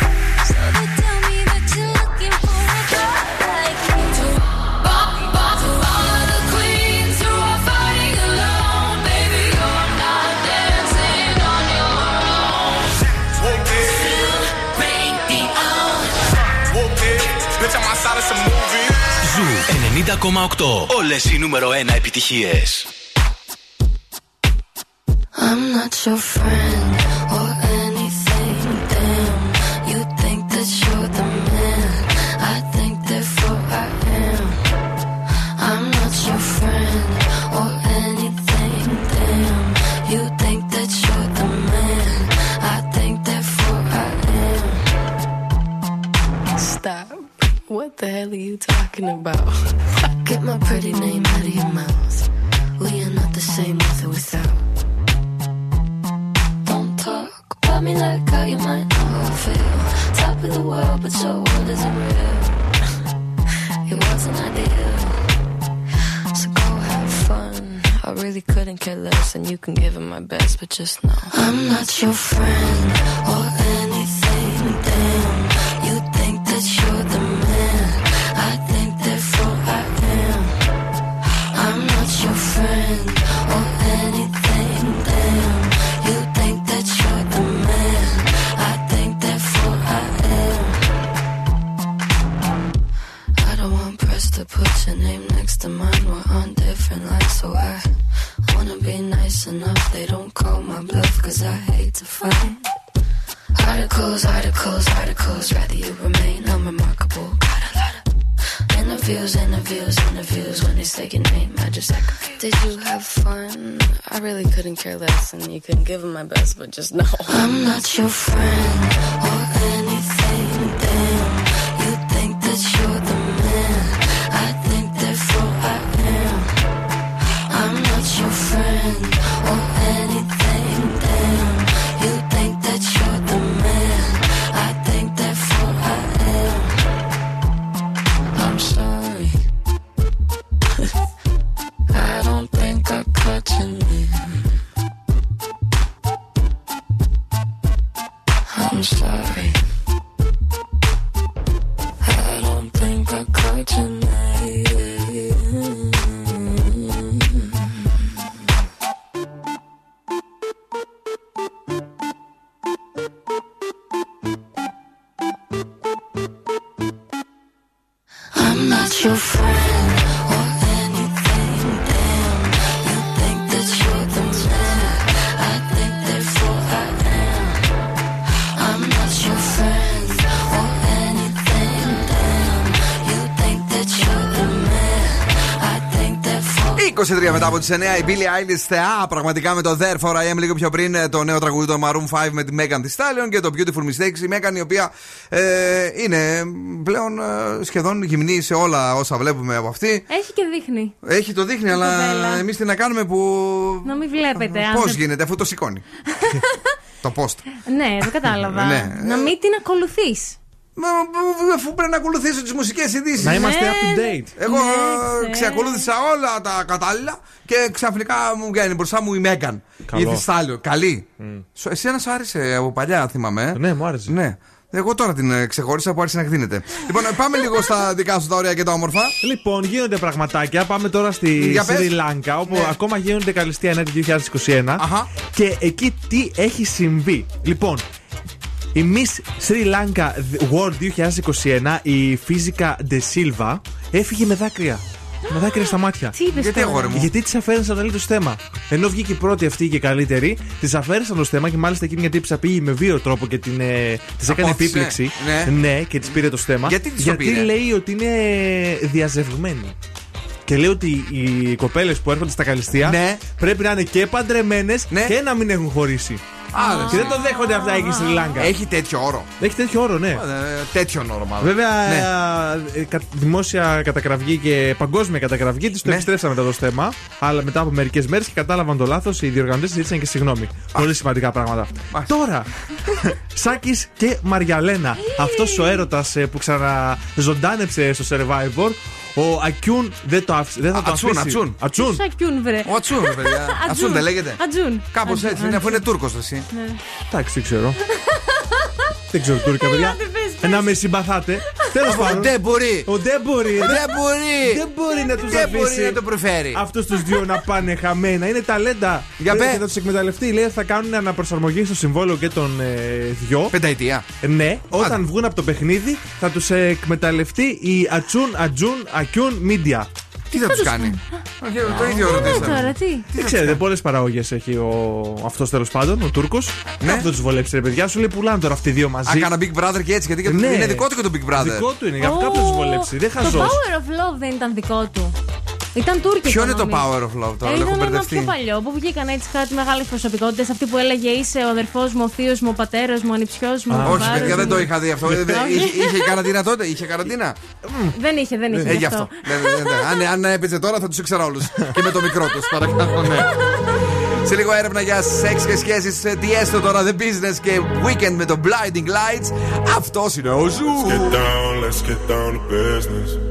[SPEAKER 2] Ζου 90,8. Όλες οι νούμερο 1 επιτυχίες.
[SPEAKER 10] I'm not your friend.
[SPEAKER 21] just.
[SPEAKER 10] I'm not your friend or anything, damn. You think that you're the man. I think therefore I am. I'm not your friend or anything.
[SPEAKER 1] Από τις 9 η Billie Eilish θεά πραγματικά με το Therefore I Am λίγο πιο πριν ε, το νέο τραγούδι των Maroon 5 με τη Megan Thee Stallion και το Beautiful Mistakes. Η Megan η οποία ε, είναι πλέον ε, σχεδόν γυμνή σε όλα όσα βλέπουμε από αυτή.
[SPEAKER 4] Έχει και δείχνει.
[SPEAKER 1] Έχει το δείχνει, αλλά
[SPEAKER 4] κοπέλα.
[SPEAKER 1] εμείς τι να κάνουμε που.
[SPEAKER 4] Να μην βλέπετε. αν
[SPEAKER 1] Πώς
[SPEAKER 4] δεν-
[SPEAKER 1] γίνεται, αφού το σηκώνει. το post.
[SPEAKER 4] Ναι, δεν κατάλαβα.
[SPEAKER 1] Ναι.
[SPEAKER 4] Να μην την ακολουθείς.
[SPEAKER 1] Μα μα, αφού πρέπει να ακολουθήσω τις μουσικές ειδήσεις.
[SPEAKER 3] Να είμαστε up to date.
[SPEAKER 1] Εγώ
[SPEAKER 4] Ναι,
[SPEAKER 1] ε,
[SPEAKER 4] ξέρω.
[SPEAKER 1] ξεκολούθησα όλα τα κατάλληλα και ξαφνικά μου βγαίνει μπροστά μου η Μέγαν.
[SPEAKER 3] Καλό.
[SPEAKER 1] Η Θηστάλιο. Καλή. Σου- Εσένα σου άρεσε από παλιά, θυμάμαι. ε;
[SPEAKER 3] Ναι, μου άρεσε.
[SPEAKER 1] Ναι. Εγώ τώρα την ε, ξεχώρισα που άρχισε να γδίνεται. λοιπόν, ε, πάμε λίγο στα δικά σου τα ωραία και τα όμορφα.
[SPEAKER 3] Λοιπόν, γίνονται πραγματάκια. Πάμε τώρα στη
[SPEAKER 1] Για πες.
[SPEAKER 3] Σρι Λάγκα, όπου
[SPEAKER 1] Ναι.
[SPEAKER 3] ακόμα γίνονται καλυστία ενέργεια 2021.
[SPEAKER 1] Αχα.
[SPEAKER 3] Και εκεί τι έχει συμβεί. Λοιπόν, η Miss Sri Lanka World 2021, η Φίζικα De Silva, έφυγε με δάκρυα. Με δάκρυα στα μάτια.
[SPEAKER 4] Τι είπες
[SPEAKER 1] Γιατί,
[SPEAKER 4] τώρα;
[SPEAKER 1] αγόρι μου;
[SPEAKER 3] Γιατί της αφαίρεσαν όλοι το στέμα. Ενώ βγήκε η πρώτη αυτή και η καλύτερη, της αφαίρεσαν το στέμα και μάλιστα εκείνη μια τύψα πήγε με βίο τρόπο και την, ε, της έκανε
[SPEAKER 1] Απόθυσε.
[SPEAKER 3] επίπληξη.
[SPEAKER 1] Ναι.
[SPEAKER 3] και της πήρε το στέμα.
[SPEAKER 1] Γιατί της το πήρε;
[SPEAKER 3] λέει ότι είναι διαζευγμένη. Και λέει ότι οι κοπέλες που έρχονται στα καλυστία
[SPEAKER 1] Ναι.
[SPEAKER 3] πρέπει να είναι και παντρεμένες
[SPEAKER 1] Ναι.
[SPEAKER 3] και να μην έχουν χωρίσει.
[SPEAKER 1] Άρεσε.
[SPEAKER 3] Και δεν το δέχονται αυτά εκεί στη Σρι Λάγκα.
[SPEAKER 1] Έχει τέτοιο όρο.
[SPEAKER 3] Έχει τέτοιο όρο, ναι.
[SPEAKER 1] Ε, τέτοιον όρο, μάλλον.
[SPEAKER 3] Βέβαια,
[SPEAKER 1] Ναι.
[SPEAKER 3] ε, κα- δημόσια κατακραυγή και παγκόσμια κατακραυγή της το
[SPEAKER 1] Ναι.
[SPEAKER 3] επιστρέψαμε μετά το στέμα. Αλλά μετά από μερικές μέρες και κατάλαβαν το λάθος, οι διοργανωτές ζήτησαν και συγγνώμη. Πολύ σημαντικά πράγματα. Τώρα, Σάκης και Μαριαλένα. Αυτός ο έρωτας που ξαναζωντάνεψε στο survivor. Ο Ακιούν δεν, το άφησε, δεν θα το
[SPEAKER 1] Ατσούν,
[SPEAKER 3] αφήσει.
[SPEAKER 1] ατσούν.
[SPEAKER 3] Ατσούν.
[SPEAKER 4] Σακιούν, βρε;
[SPEAKER 1] Ο Ατσούν, ρε παιδιά. Ατσούν δεν λέγεται.
[SPEAKER 4] Ατζούν.
[SPEAKER 1] Κάπως
[SPEAKER 4] Ατζούν,
[SPEAKER 1] έτσι είναι, αφού είναι
[SPEAKER 4] Ατζούν.
[SPEAKER 1] Τούρκος εσύ.
[SPEAKER 4] Ναι.
[SPEAKER 3] Εντάξει, δεν ξέρω. δεν ξέρω τουρκικά, παιδιά.
[SPEAKER 4] Έλατε, πες,
[SPEAKER 3] Ε, Να με συμπαθάτε. Τέλος πάντων.
[SPEAKER 1] Δεν μπορεί.
[SPEAKER 3] Ο δεν μπορεί.
[SPEAKER 1] Δεν μπορεί.
[SPEAKER 3] Δεν μπορεί να τους
[SPEAKER 1] Δεν μπορεί
[SPEAKER 3] αφήσει
[SPEAKER 1] να το προφέρει.
[SPEAKER 3] αυτούς τους δύο να πάνε χαμένα. Είναι ταλέντα.
[SPEAKER 1] Για
[SPEAKER 3] Πρέπει
[SPEAKER 1] πέ.
[SPEAKER 3] να τους εκμεταλλευτεί. Λέει θα κάνουν αναπροσαρμογή στο συμβόλαιο και των ε, δυο.
[SPEAKER 1] Πενταετία.
[SPEAKER 3] Ε, Ναι, όταν βγουν από το παιχνίδι θα τους εκμεταλλευτεί η Ατσούν Ατζούν Ακιούν Media.
[SPEAKER 1] Τι θα τους κάνει; Όχι, Το ίδιο
[SPEAKER 4] Ναι,
[SPEAKER 1] ρωτήσαμε.
[SPEAKER 4] τώρα, τι;
[SPEAKER 3] Δεν ξέρετε, πολλές παραγωγές έχει ο... αυτός τέλος πάντων, ο Τούρκος.
[SPEAKER 1] Ναι.
[SPEAKER 3] Αυτό τους βολέψει, ρε παιδιά. Σου λέει πουλάνε τώρα αυτοί οι δύο μαζί.
[SPEAKER 1] Α, κάνα Big Brother και έτσι, γιατί και το-
[SPEAKER 3] Ναι.
[SPEAKER 1] είναι δικό του και το Big Brother.
[SPEAKER 3] Δικό του είναι, για
[SPEAKER 4] Ω,
[SPEAKER 3] κάποιο τους βολέψει. Δεν
[SPEAKER 4] Το
[SPEAKER 3] χαζό.
[SPEAKER 4] Power of Love δεν ήταν δικό του. Ήταν τουρκικό.
[SPEAKER 1] Ποιο είναι το
[SPEAKER 4] νομίζω.
[SPEAKER 1] Power of Love τώρα,
[SPEAKER 4] Ε,
[SPEAKER 1] έχω
[SPEAKER 4] ήταν ένα
[SPEAKER 1] μπερδευτεί;
[SPEAKER 4] πιο παλιό που βγήκαν έτσι κάτι μεγάλες προσωπικότητες. Αυτή που έλεγε Είσαι ο αδερφός μου, ο θείος μου, ο πατέρας μου, ο ανιψιός μου. ο
[SPEAKER 1] Όχι,
[SPEAKER 4] κουμπάρος
[SPEAKER 1] παιδιά, δεν
[SPEAKER 4] μου».
[SPEAKER 1] το είχα δει αυτό. Ε, δεν-
[SPEAKER 4] Όχι.
[SPEAKER 1] Είχε είχε καραντίνα τότε, είχε καραντίνα;
[SPEAKER 4] Δεν είχε, δεν είχε.
[SPEAKER 1] Ε,
[SPEAKER 4] γι'
[SPEAKER 1] γι' αυτό. Δεν- δεν- δεν- Αν- Αν έπαιζε τώρα θα τους ήξερα όλους. Και με το μικρό τους, παρακαλώ, ναι. Σε λίγο έρευνα για σεξ και σχέσεις. Tiësto τώρα, The Business και The Weeknd με το Blinding Lights. Αυτός είναι ο Zoo.
[SPEAKER 19] Let's get down, let's get down to business.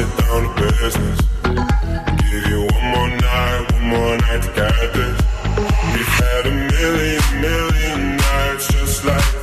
[SPEAKER 19] Get down to business. Give you one more night, one more night to get this. We've had a million, million nights just like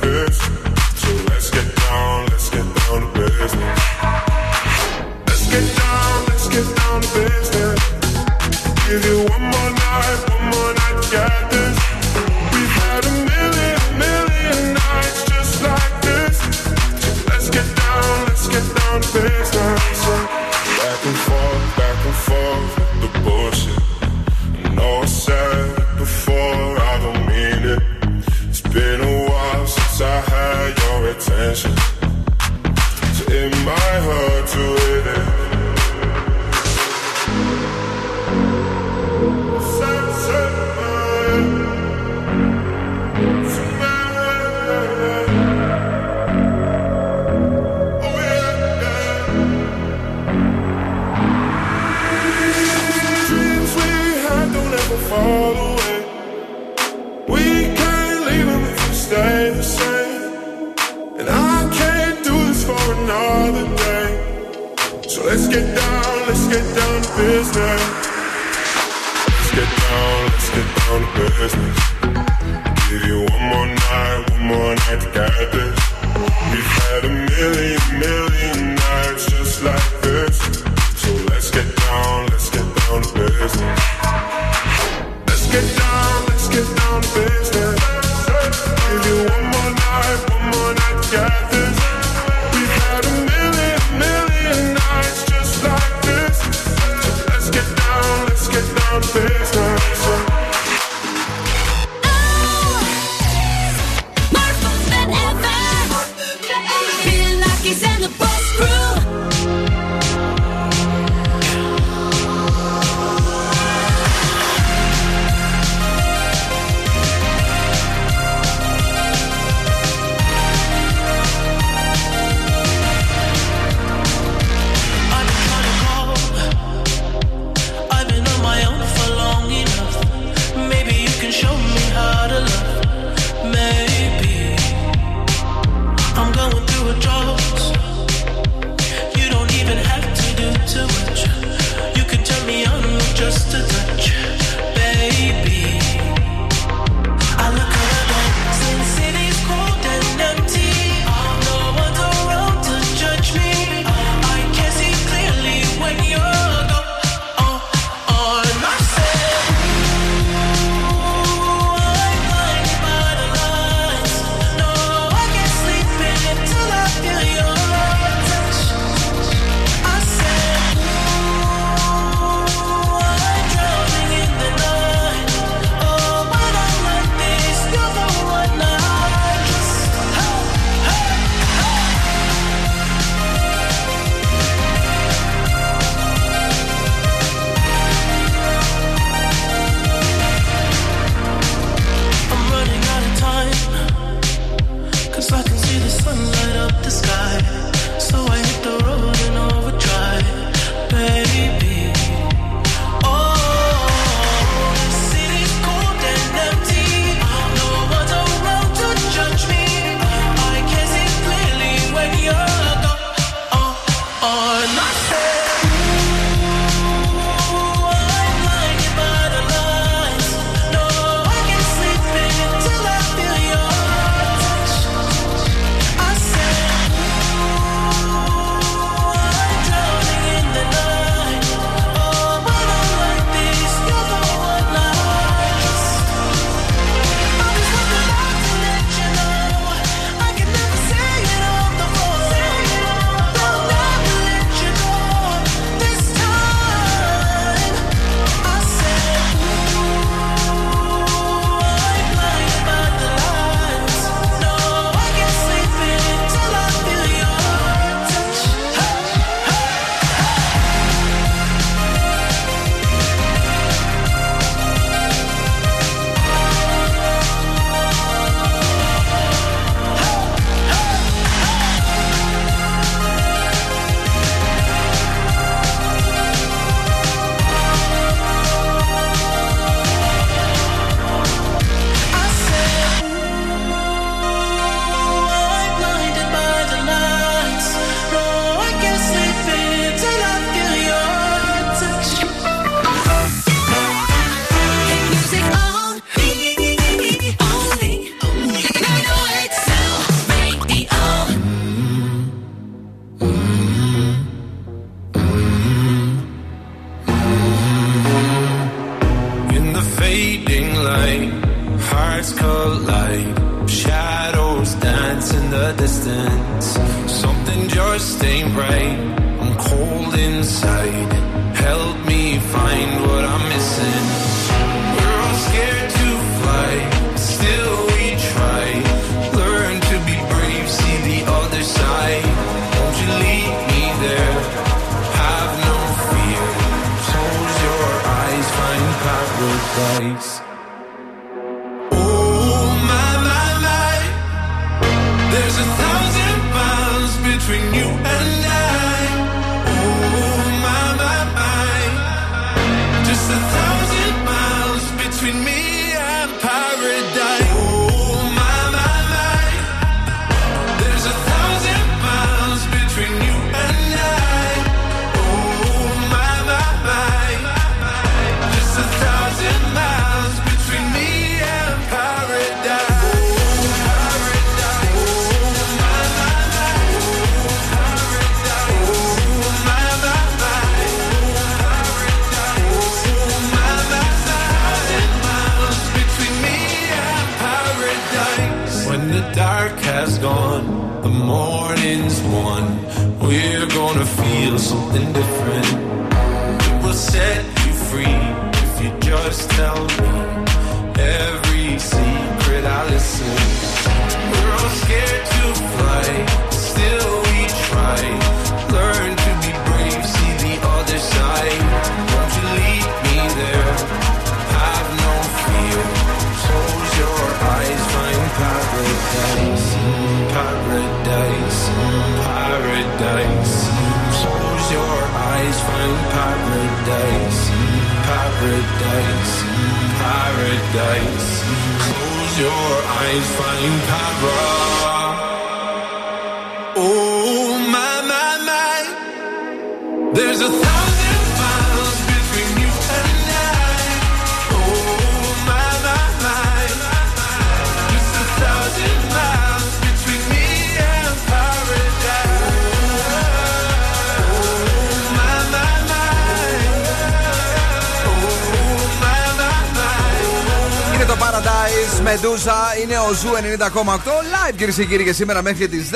[SPEAKER 1] live κυρίες και κύριοι και σήμερα μέχρι τις 10.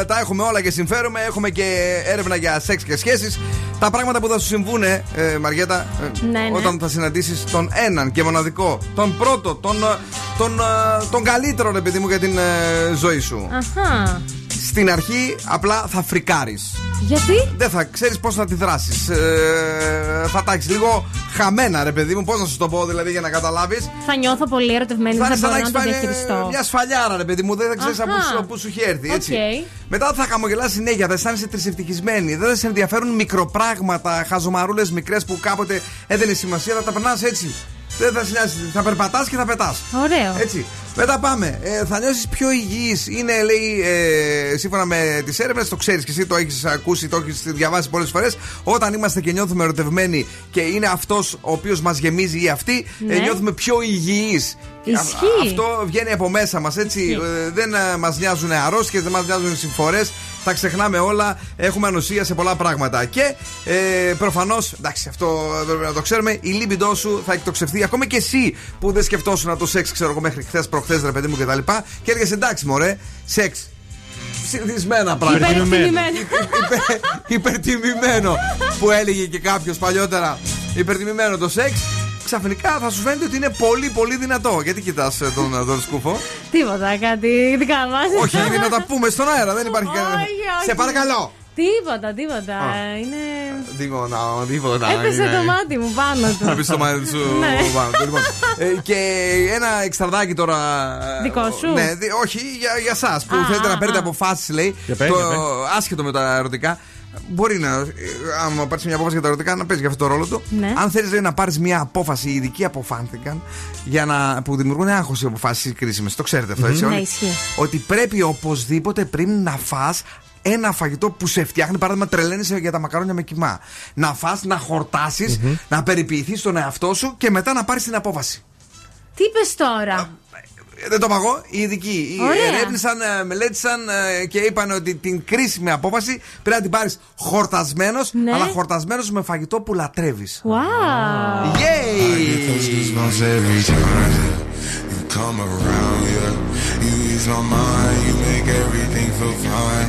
[SPEAKER 1] Ε, τα έχουμε όλα και συμφέρουμε. Έχουμε και έρευνα για σεξ και σχέσεις. Τα πράγματα που θα σου συμβούν, ε, Μαριέτα, ε,
[SPEAKER 4] Ναι, ναι.
[SPEAKER 1] όταν θα συναντήσεις τον έναν και μοναδικό, τον πρώτο, τον, ε, τον, ε, τον καλύτερο, ρε παιδί μου, για την ε, ζωή σου.
[SPEAKER 4] Αχά.
[SPEAKER 1] Στην αρχή απλά θα φρικάρεις.
[SPEAKER 4] Γιατί;
[SPEAKER 1] Δεν θα ξέρεις πώς να αντιδράσει. Ε, θα τα έχει λίγο χαμένα, ρε παιδί μου. Πώς να σου το πω, δηλαδή, για να καταλάβεις.
[SPEAKER 4] Θα νιώθω πολύ ερωτευμένη,
[SPEAKER 1] Θα
[SPEAKER 4] δεν
[SPEAKER 1] είναι σαν
[SPEAKER 4] μπορώ
[SPEAKER 1] να
[SPEAKER 4] να
[SPEAKER 1] έχεις
[SPEAKER 4] το
[SPEAKER 1] πάρει
[SPEAKER 4] διαχειριστώ.
[SPEAKER 1] μια σφαλιάρα, ρε παιδί μου. Δεν ξέρεις
[SPEAKER 4] Αχα.
[SPEAKER 1] από πού- πού σου έχει έρθει. Έτσι.
[SPEAKER 4] Οκ.
[SPEAKER 1] Μετά θα χαμογελάς συνέχεια, θα αισθάνεσαι τρισευτυχισμένη. Δεν θα σε ενδιαφέρουν μικροπράγματα, χαζομαρούλες μικρές που κάποτε έδινε σημασία, θα τα περνάς έτσι. Δεν θα συνιάσεις. Θα περπατάς και θα πετάς.
[SPEAKER 4] Ωραίο.
[SPEAKER 1] Έτσι. Μετά πάμε. Ε, θα νιώσεις πιο υγιής. Είναι, λέει, ε, σύμφωνα με τις έρευνες, το ξέρεις και εσύ το έχεις ακούσει, το έχεις διαβάσει πολλές φορές. Όταν είμαστε και νιώθουμε ερωτευμένοι και είναι αυτός ο οποίος μας γεμίζει ή αυτή,
[SPEAKER 4] Ναι.
[SPEAKER 1] ε, νιώθουμε πιο υγιείς.
[SPEAKER 4] Ισχύει.
[SPEAKER 1] Αυτό βγαίνει από μέσα μας, έτσι.
[SPEAKER 4] Ισχύει.
[SPEAKER 1] Ε, δεν μας νοιάζουν αρρώστιες, δεν μας νοιάζουν συμφορές. Τα ξεχνάμε όλα. Έχουμε ανοσία σε πολλά πράγματα. Και ε, προφανώς, εντάξει, αυτό πρέπει να το ξέρουμε, η λίμπιντός σου θα εκτοξευθεί. Ακόμα και εσύ που δεν σκεφτόσουν το σεξ, ξέρω εγώ, μέχρι χθες, προχθές, ρε παιδί μου κτλ. Και, και έλεγες εντάξει, μωρέ, σεξ. Συνηθισμένα πράγματα.
[SPEAKER 4] Υπερτιμημένο.
[SPEAKER 1] Υπε- υπερτιμημένο που έλεγε και κάποιος παλιότερα. Υπερτιμημένο το σεξ. Ξαφνικά θα σου φαίνεται ότι είναι πολύ πολύ δυνατό. Γιατί κοιτάς τον, ε, τον σκούφο;
[SPEAKER 4] Τίποτα, κάτι δικά μας.
[SPEAKER 1] Όχι, είναι να τα πούμε στον αέρα, δεν υπάρχει κανένα.
[SPEAKER 4] Όχι, όχι.
[SPEAKER 1] Σε παρακαλώ.
[SPEAKER 4] Τίποτα, τίποτα.
[SPEAKER 1] Α.
[SPEAKER 4] Είναι.
[SPEAKER 1] Τίποτα, τίποτα.
[SPEAKER 4] Έπεσε
[SPEAKER 1] είναι.
[SPEAKER 4] το μάτι μου πάνω του.
[SPEAKER 1] Να πεις το μάτι σου
[SPEAKER 4] Ναι.
[SPEAKER 1] πάνω του. Λοιπόν, ε, και ένα εξτραδάκι τώρα. ε,
[SPEAKER 4] Δικό σου;
[SPEAKER 1] Ναι, δι- όχι, για, για εσά που
[SPEAKER 4] Α,
[SPEAKER 1] θέλετε
[SPEAKER 4] α,
[SPEAKER 1] να παίρνετε
[SPEAKER 4] α.
[SPEAKER 1] αποφάσεις, λέει.
[SPEAKER 3] Για πες,
[SPEAKER 1] το,
[SPEAKER 3] για πες.
[SPEAKER 1] άσχετο με τα ερωτικά. Μπορεί να, ε, άμα πάρεις μια απόφαση για τα ερωτικά, να παίζεις για αυτό το ρόλο του.
[SPEAKER 4] Ναι.
[SPEAKER 1] Αν θέλεις να πάρεις μια απόφαση, οι ειδικοί αποφάνθηκαν για να, που δημιουργούν άγχος οι αποφάσεις κρίσιμες. Το ξέρετε αυτό, έτσι.
[SPEAKER 4] Ναι,
[SPEAKER 1] όλοι.
[SPEAKER 4] ισχύει.
[SPEAKER 1] Ότι πρέπει οπωσδήποτε πριν να φας ένα φαγητό που σε φτιάχνει, παράδειγμα, τρελαίνεσαι για τα μακαρόνια με κοιμά. Να φας, να χορτασει να περιποιηθείς τον εαυτό σου και μετά να πάρεις την απόφαση.
[SPEAKER 4] Τι είπε τώρα;
[SPEAKER 1] Ε, Δεν το είπα εγώ, οι ειδικοί. Οι
[SPEAKER 4] Ωραία.
[SPEAKER 1] ερεύνησαν, ε, μελέτησαν ε, και είπαν ότι την κρίσιμη απόφαση πρέπει να την πάρεις χορτασμένος,
[SPEAKER 4] Ναι.
[SPEAKER 1] αλλά χορτασμένος με φαγητό που λατρεύεις.
[SPEAKER 4] Wow.
[SPEAKER 1] Yay!
[SPEAKER 22] goosebumps every time you come around, yeah. You ease my mind, you make everything feel fine.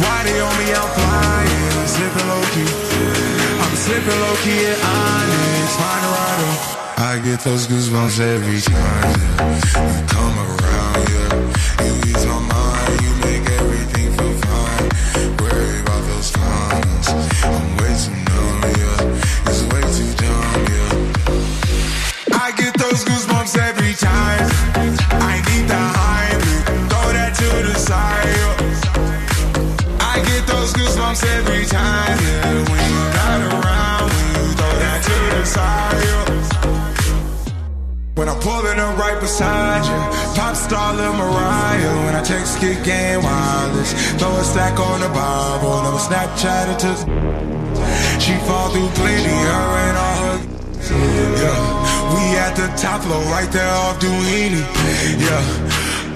[SPEAKER 23] Why they on me? I'm flying, slipping low key. I'm slipping low key at Onyx, find a rider. I get those goosebumps every time yeah. you come around. Yeah, you goosebumps every time, yeah. When you're not around, when you throw that to the side. When I'm pulling up right beside you, pop star Lil Mariah. When I text kick game wireless, throw a stack on the Bible, never Snapchat it to. She fall through plenty, her and all her. Yeah, we at the top floor, right there off Duini. Yeah.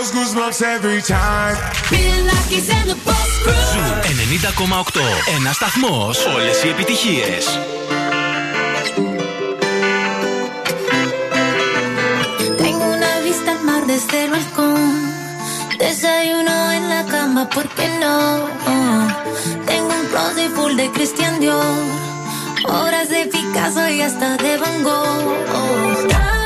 [SPEAKER 23] yeah. I get those goosebumps every time.
[SPEAKER 2] Ζου 90,8. Ένα σταθμό. Όλε οι επιτυχίε.
[SPEAKER 8] Tengo una vista al mar desde el balcón. Desayuno en la cama, ¿por qué no? Tengo un closet full de Christian Dior. Obras de Picasso y hasta de Van Gogh. Tantos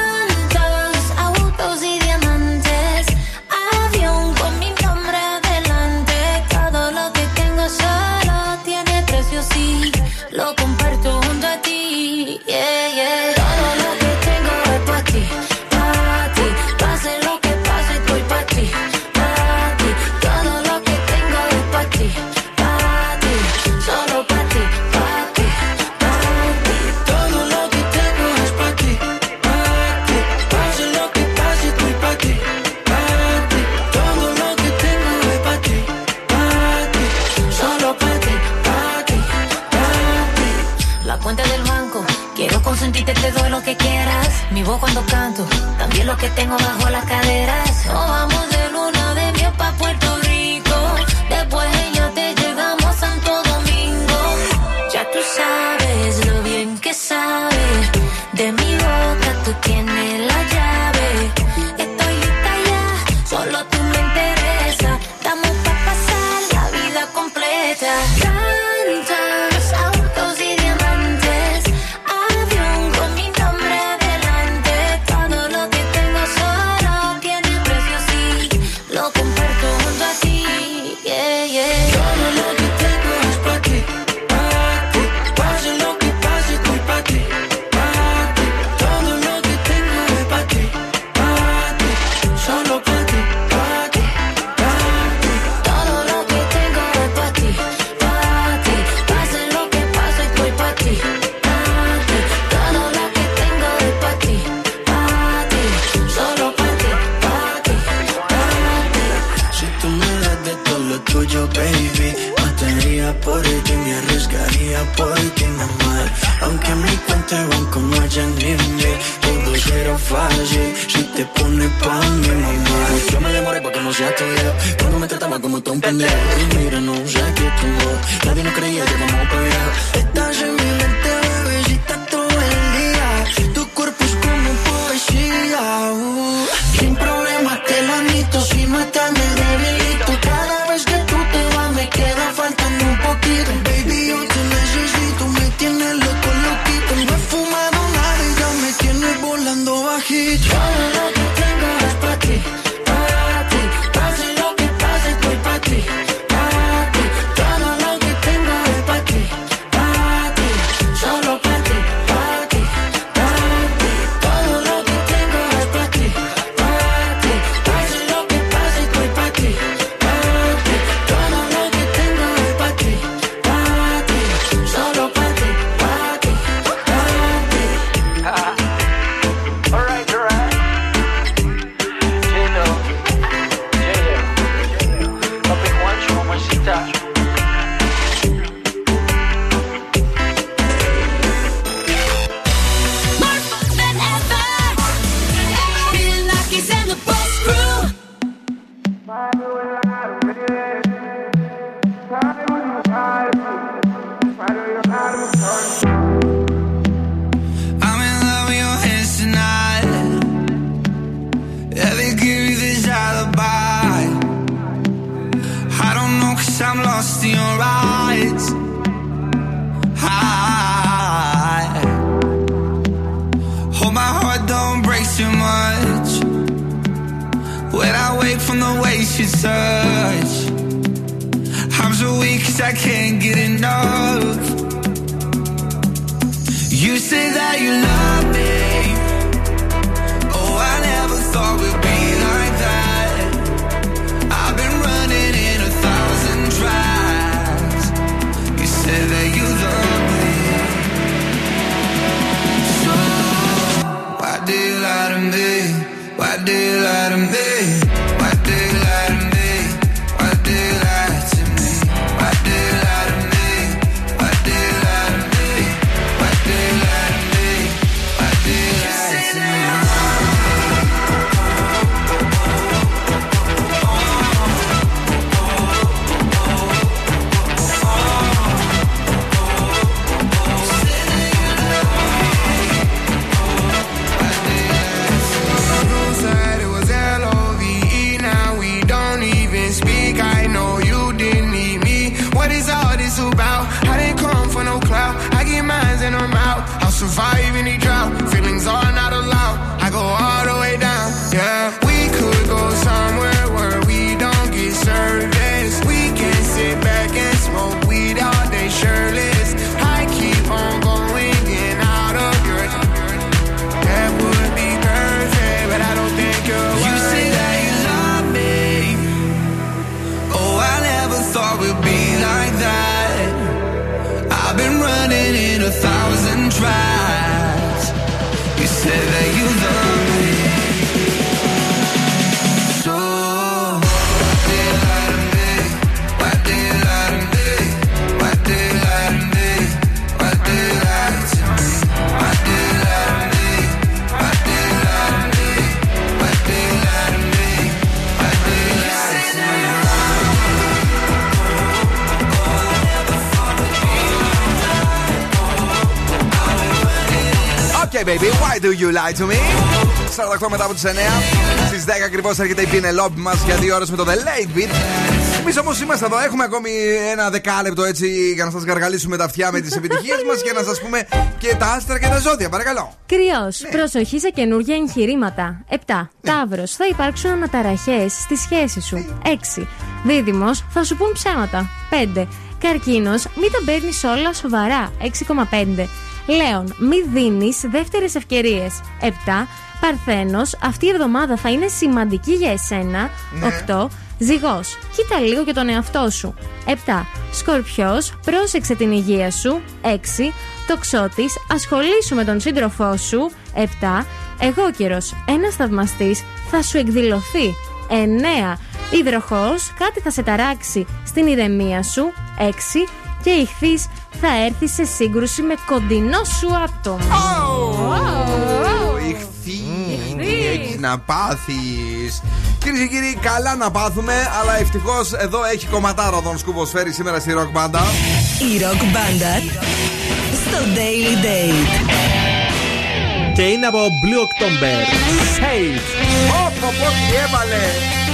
[SPEAKER 24] awake from the way you touch I'm so weak cause I can't get enough. You say that you love me. Oh, I never thought we'd be like that. I've been running in a thousand tries. You
[SPEAKER 25] said that
[SPEAKER 24] you love me. So, why do you lie to me? Why do you lie to me? Do You Lie To Me.
[SPEAKER 1] 48 μετά από τις 9. Στις 10 ακριβώς έρχεται η Πινελόπη μας για δύο ώρες με το The Late Beat. Εμείς όμως είμαστε εδώ, έχουμε ακόμη ένα δεκάλεπτο έτσι για να σας γαργαλίσουμε τα αυτιά με τις επιτυχίες μας και να σας πούμε και τα άστρα και τα ζώδια. Παρακαλώ.
[SPEAKER 4] Κρυός, ναι. προσοχή σε καινούργια εγχειρήματα. 7. Ναι. Ταύρος, θα υπάρξουν αναταραχές στη σχέση σου. Ναι. 6. Δίδυμος, θα σου πούν ψέματα. 5. Καρκίνος, μην τα παίρνει όλα σοβαρά. 6,5. Λέων, μη δίνεις δεύτερες ευκαιρίες. 7. Παρθένος, αυτή η εβδομάδα θα είναι σημαντική για εσένα.
[SPEAKER 26] Ναι.
[SPEAKER 4] 8. Ζυγός, κοίτα λίγο και τον εαυτό σου. 7. Σκορπιός, πρόσεξε την υγεία σου. 6. Τοξότης, ασχολήσου με τον σύντροφό σου. 7. Εγώ καιρο, ένας θαυμαστής θα σου εκδηλωθεί. 9. Υδροχός, κάτι θα σε ταράξει στην ηρεμία σου. 6. Και ηχθείς, θα έρθει σε σύγκρουση με κοντινό σου άτομο.
[SPEAKER 1] Ηχθείς, έχει να πάθεις. Κυρίες και κύριοι, καλά να πάθουμε, αλλά ευτυχώς εδώ έχει κομματάρο τον σκούβο φέρει σήμερα στη ροκ μπάντα.
[SPEAKER 14] Η ροκ μπάντα στο Daily Date.
[SPEAKER 3] Και είναι από Blue October.
[SPEAKER 1] Shades. Όπω, τι έβαλες.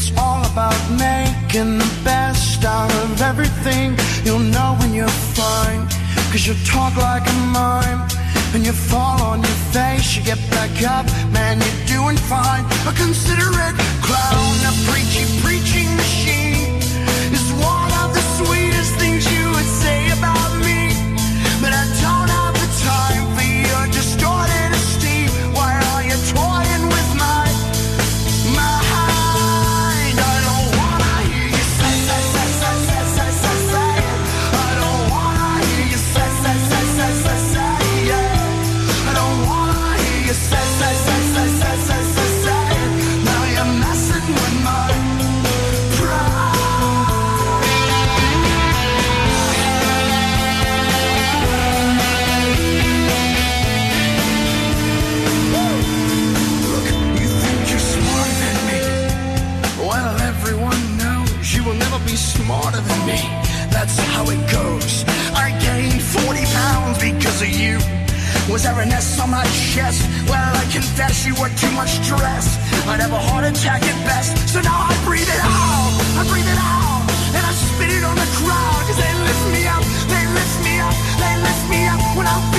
[SPEAKER 27] It's all about making the best out of everything. You'll know when you're fine, cause you talk like a mime. And you fall on your face, you get back up, man, you're doing fine. A considerate clown, a preachy preaching machine. Was there an S on my chest? Well, I confess you were too much dress. I'd have a heart attack at best. So now I breathe it out. I breathe it out. And I spit it on the crowd. Cause they lift me up. They lift me up. They lift me up when I'm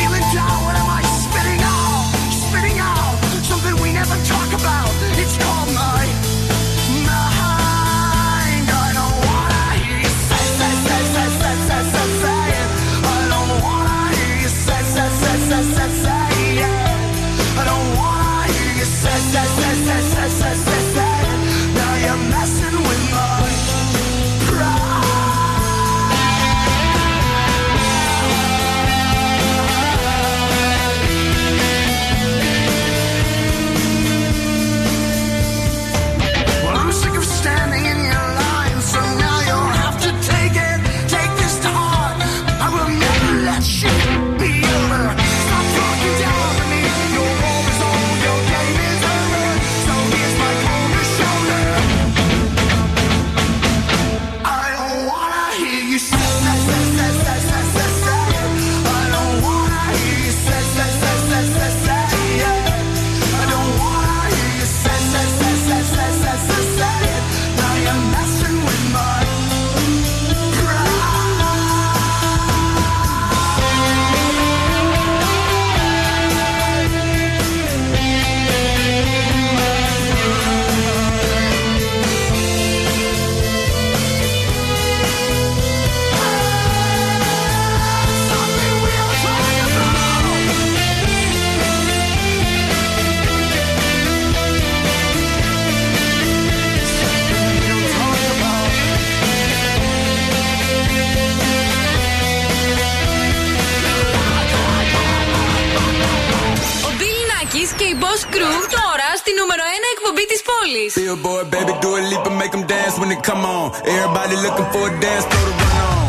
[SPEAKER 28] police.
[SPEAKER 15] Billboard, baby, do a leap and make them dance when they come on. Everybody looking for a dance, throw the run on.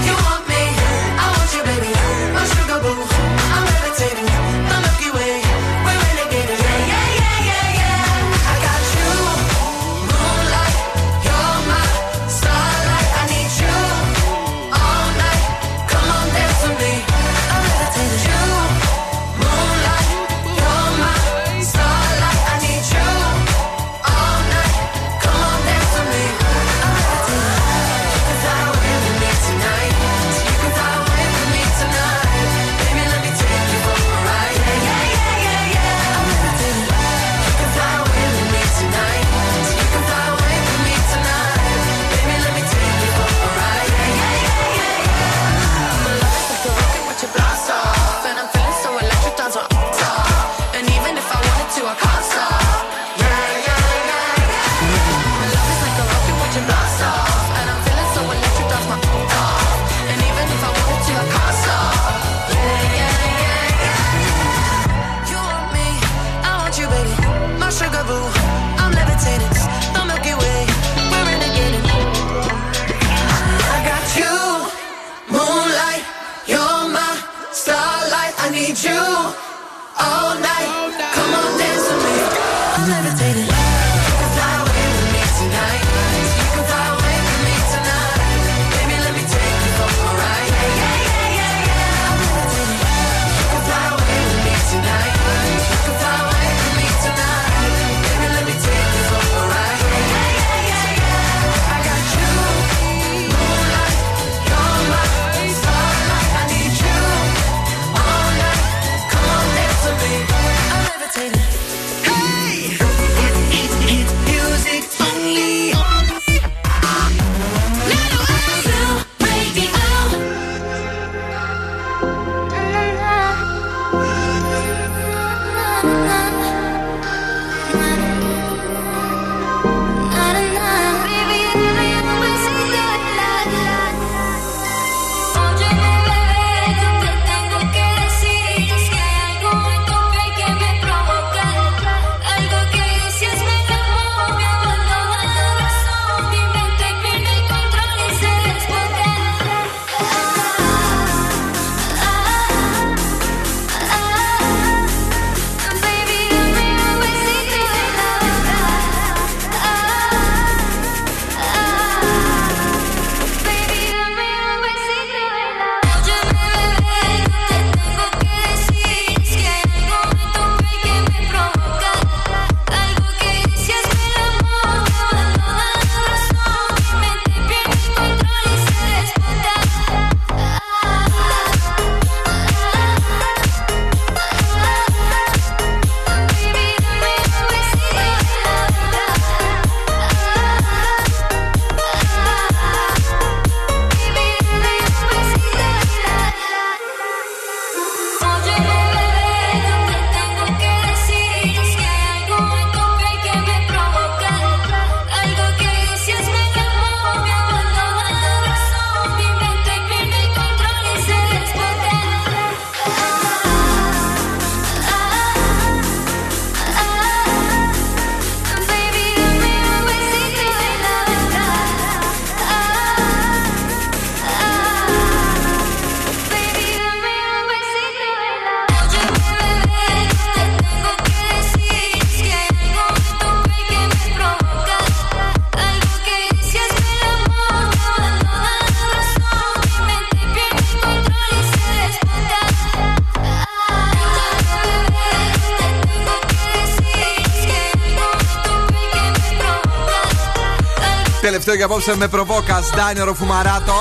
[SPEAKER 1] τελευταίο για απόψε με προβόκας Ντάνερο Φουμαράτο.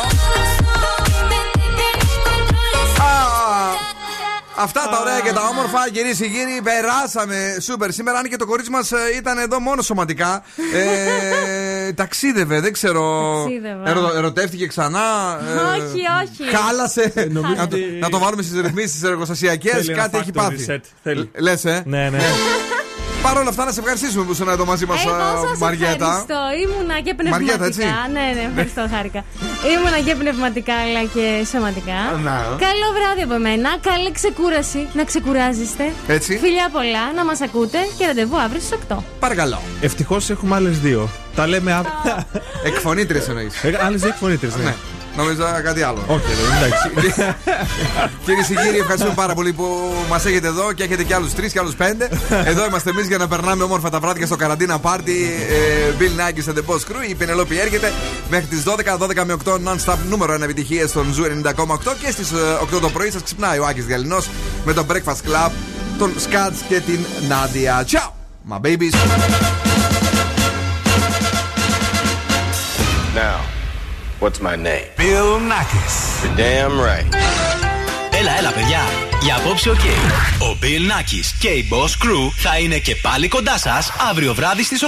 [SPEAKER 1] Αυτά τα ωραία και τα όμορφα, κυρίε και κύριοι, περάσαμε σούπερ σήμερα. Αν και το κορίτσι μας ε, ήταν εδώ μόνο σωματικά. Ε, ταξίδευε, δεν ξέρω. Ερω, ερωτεύτηκε ξανά. Ε,
[SPEAKER 4] όχι, όχι.
[SPEAKER 1] Χάλασε. να, το, να το βάλουμε στις ρυθμίσεις εργοστασιακέ. Κάτι έχει πάθει. Λες, ε.
[SPEAKER 3] Ναι, ναι.
[SPEAKER 1] Παρ' όλα αυτά, να σε ευχαριστήσουμε που ήσουν εδώ μαζί μας,
[SPEAKER 4] Εγώ σας
[SPEAKER 1] Μαριέτα.
[SPEAKER 4] ευχαριστώ. Ήμουνα και πνευματικά.
[SPEAKER 1] Μαριέτα, έτσι.
[SPEAKER 4] Ναι, ναι, ευχαριστώ, χάρηκα. Ήμουνα και πνευματικά αλλά και σωματικά.
[SPEAKER 1] Να.
[SPEAKER 4] Καλό βράδυ από μένα. Καλή ξεκούραση. Να ξεκουράζεστε.
[SPEAKER 1] Έτσι.
[SPEAKER 4] Φιλιά πολλά, να μας ακούτε και ραντεβού αύριο στις 8.
[SPEAKER 1] Παρακαλώ.
[SPEAKER 3] Ευτυχώς έχουμε άλλες δύο. Τα λέμε αύριο.
[SPEAKER 1] Εκφωνήτρε εννοείς.
[SPEAKER 3] Άλλες δύο εκφωνήτρε, ναι.
[SPEAKER 1] Ναι. Νόμιζα κάτι άλλο.
[SPEAKER 3] Όχι, ρε, εντάξει.
[SPEAKER 1] Κυρίες και κύριοι, ευχαριστούμε πάρα πολύ που μας έχετε εδώ και έχετε και άλλους τρεις και άλλους πέντε. εδώ είμαστε εμείς για να περνάμε όμορφα τα βράδια στο καραντίνα πάρτι. Ε, Bill Nakis and the Boss Crew. Η Πενελόπη έρχεται μέχρι τις 12, 12 με 8 non-stop νούμερο 1 επιτυχίες στον Zoo 90,8 και στις 8 το πρωί σας ξυπνάει ο Άκης Διαλυνό με το Breakfast Club, τον Σκάτ και την Νάντια. Ciao, my babies.
[SPEAKER 29] Now, what's my name?
[SPEAKER 2] Bill Nakis.
[SPEAKER 29] You're damn right.
[SPEAKER 2] Έλα, έλα, παιδιά. Για απόψε, οκ. Ο Bill Nakis και η Boss Crew θα είναι και πάλι κοντά σας αύριο βράδυ στις 8.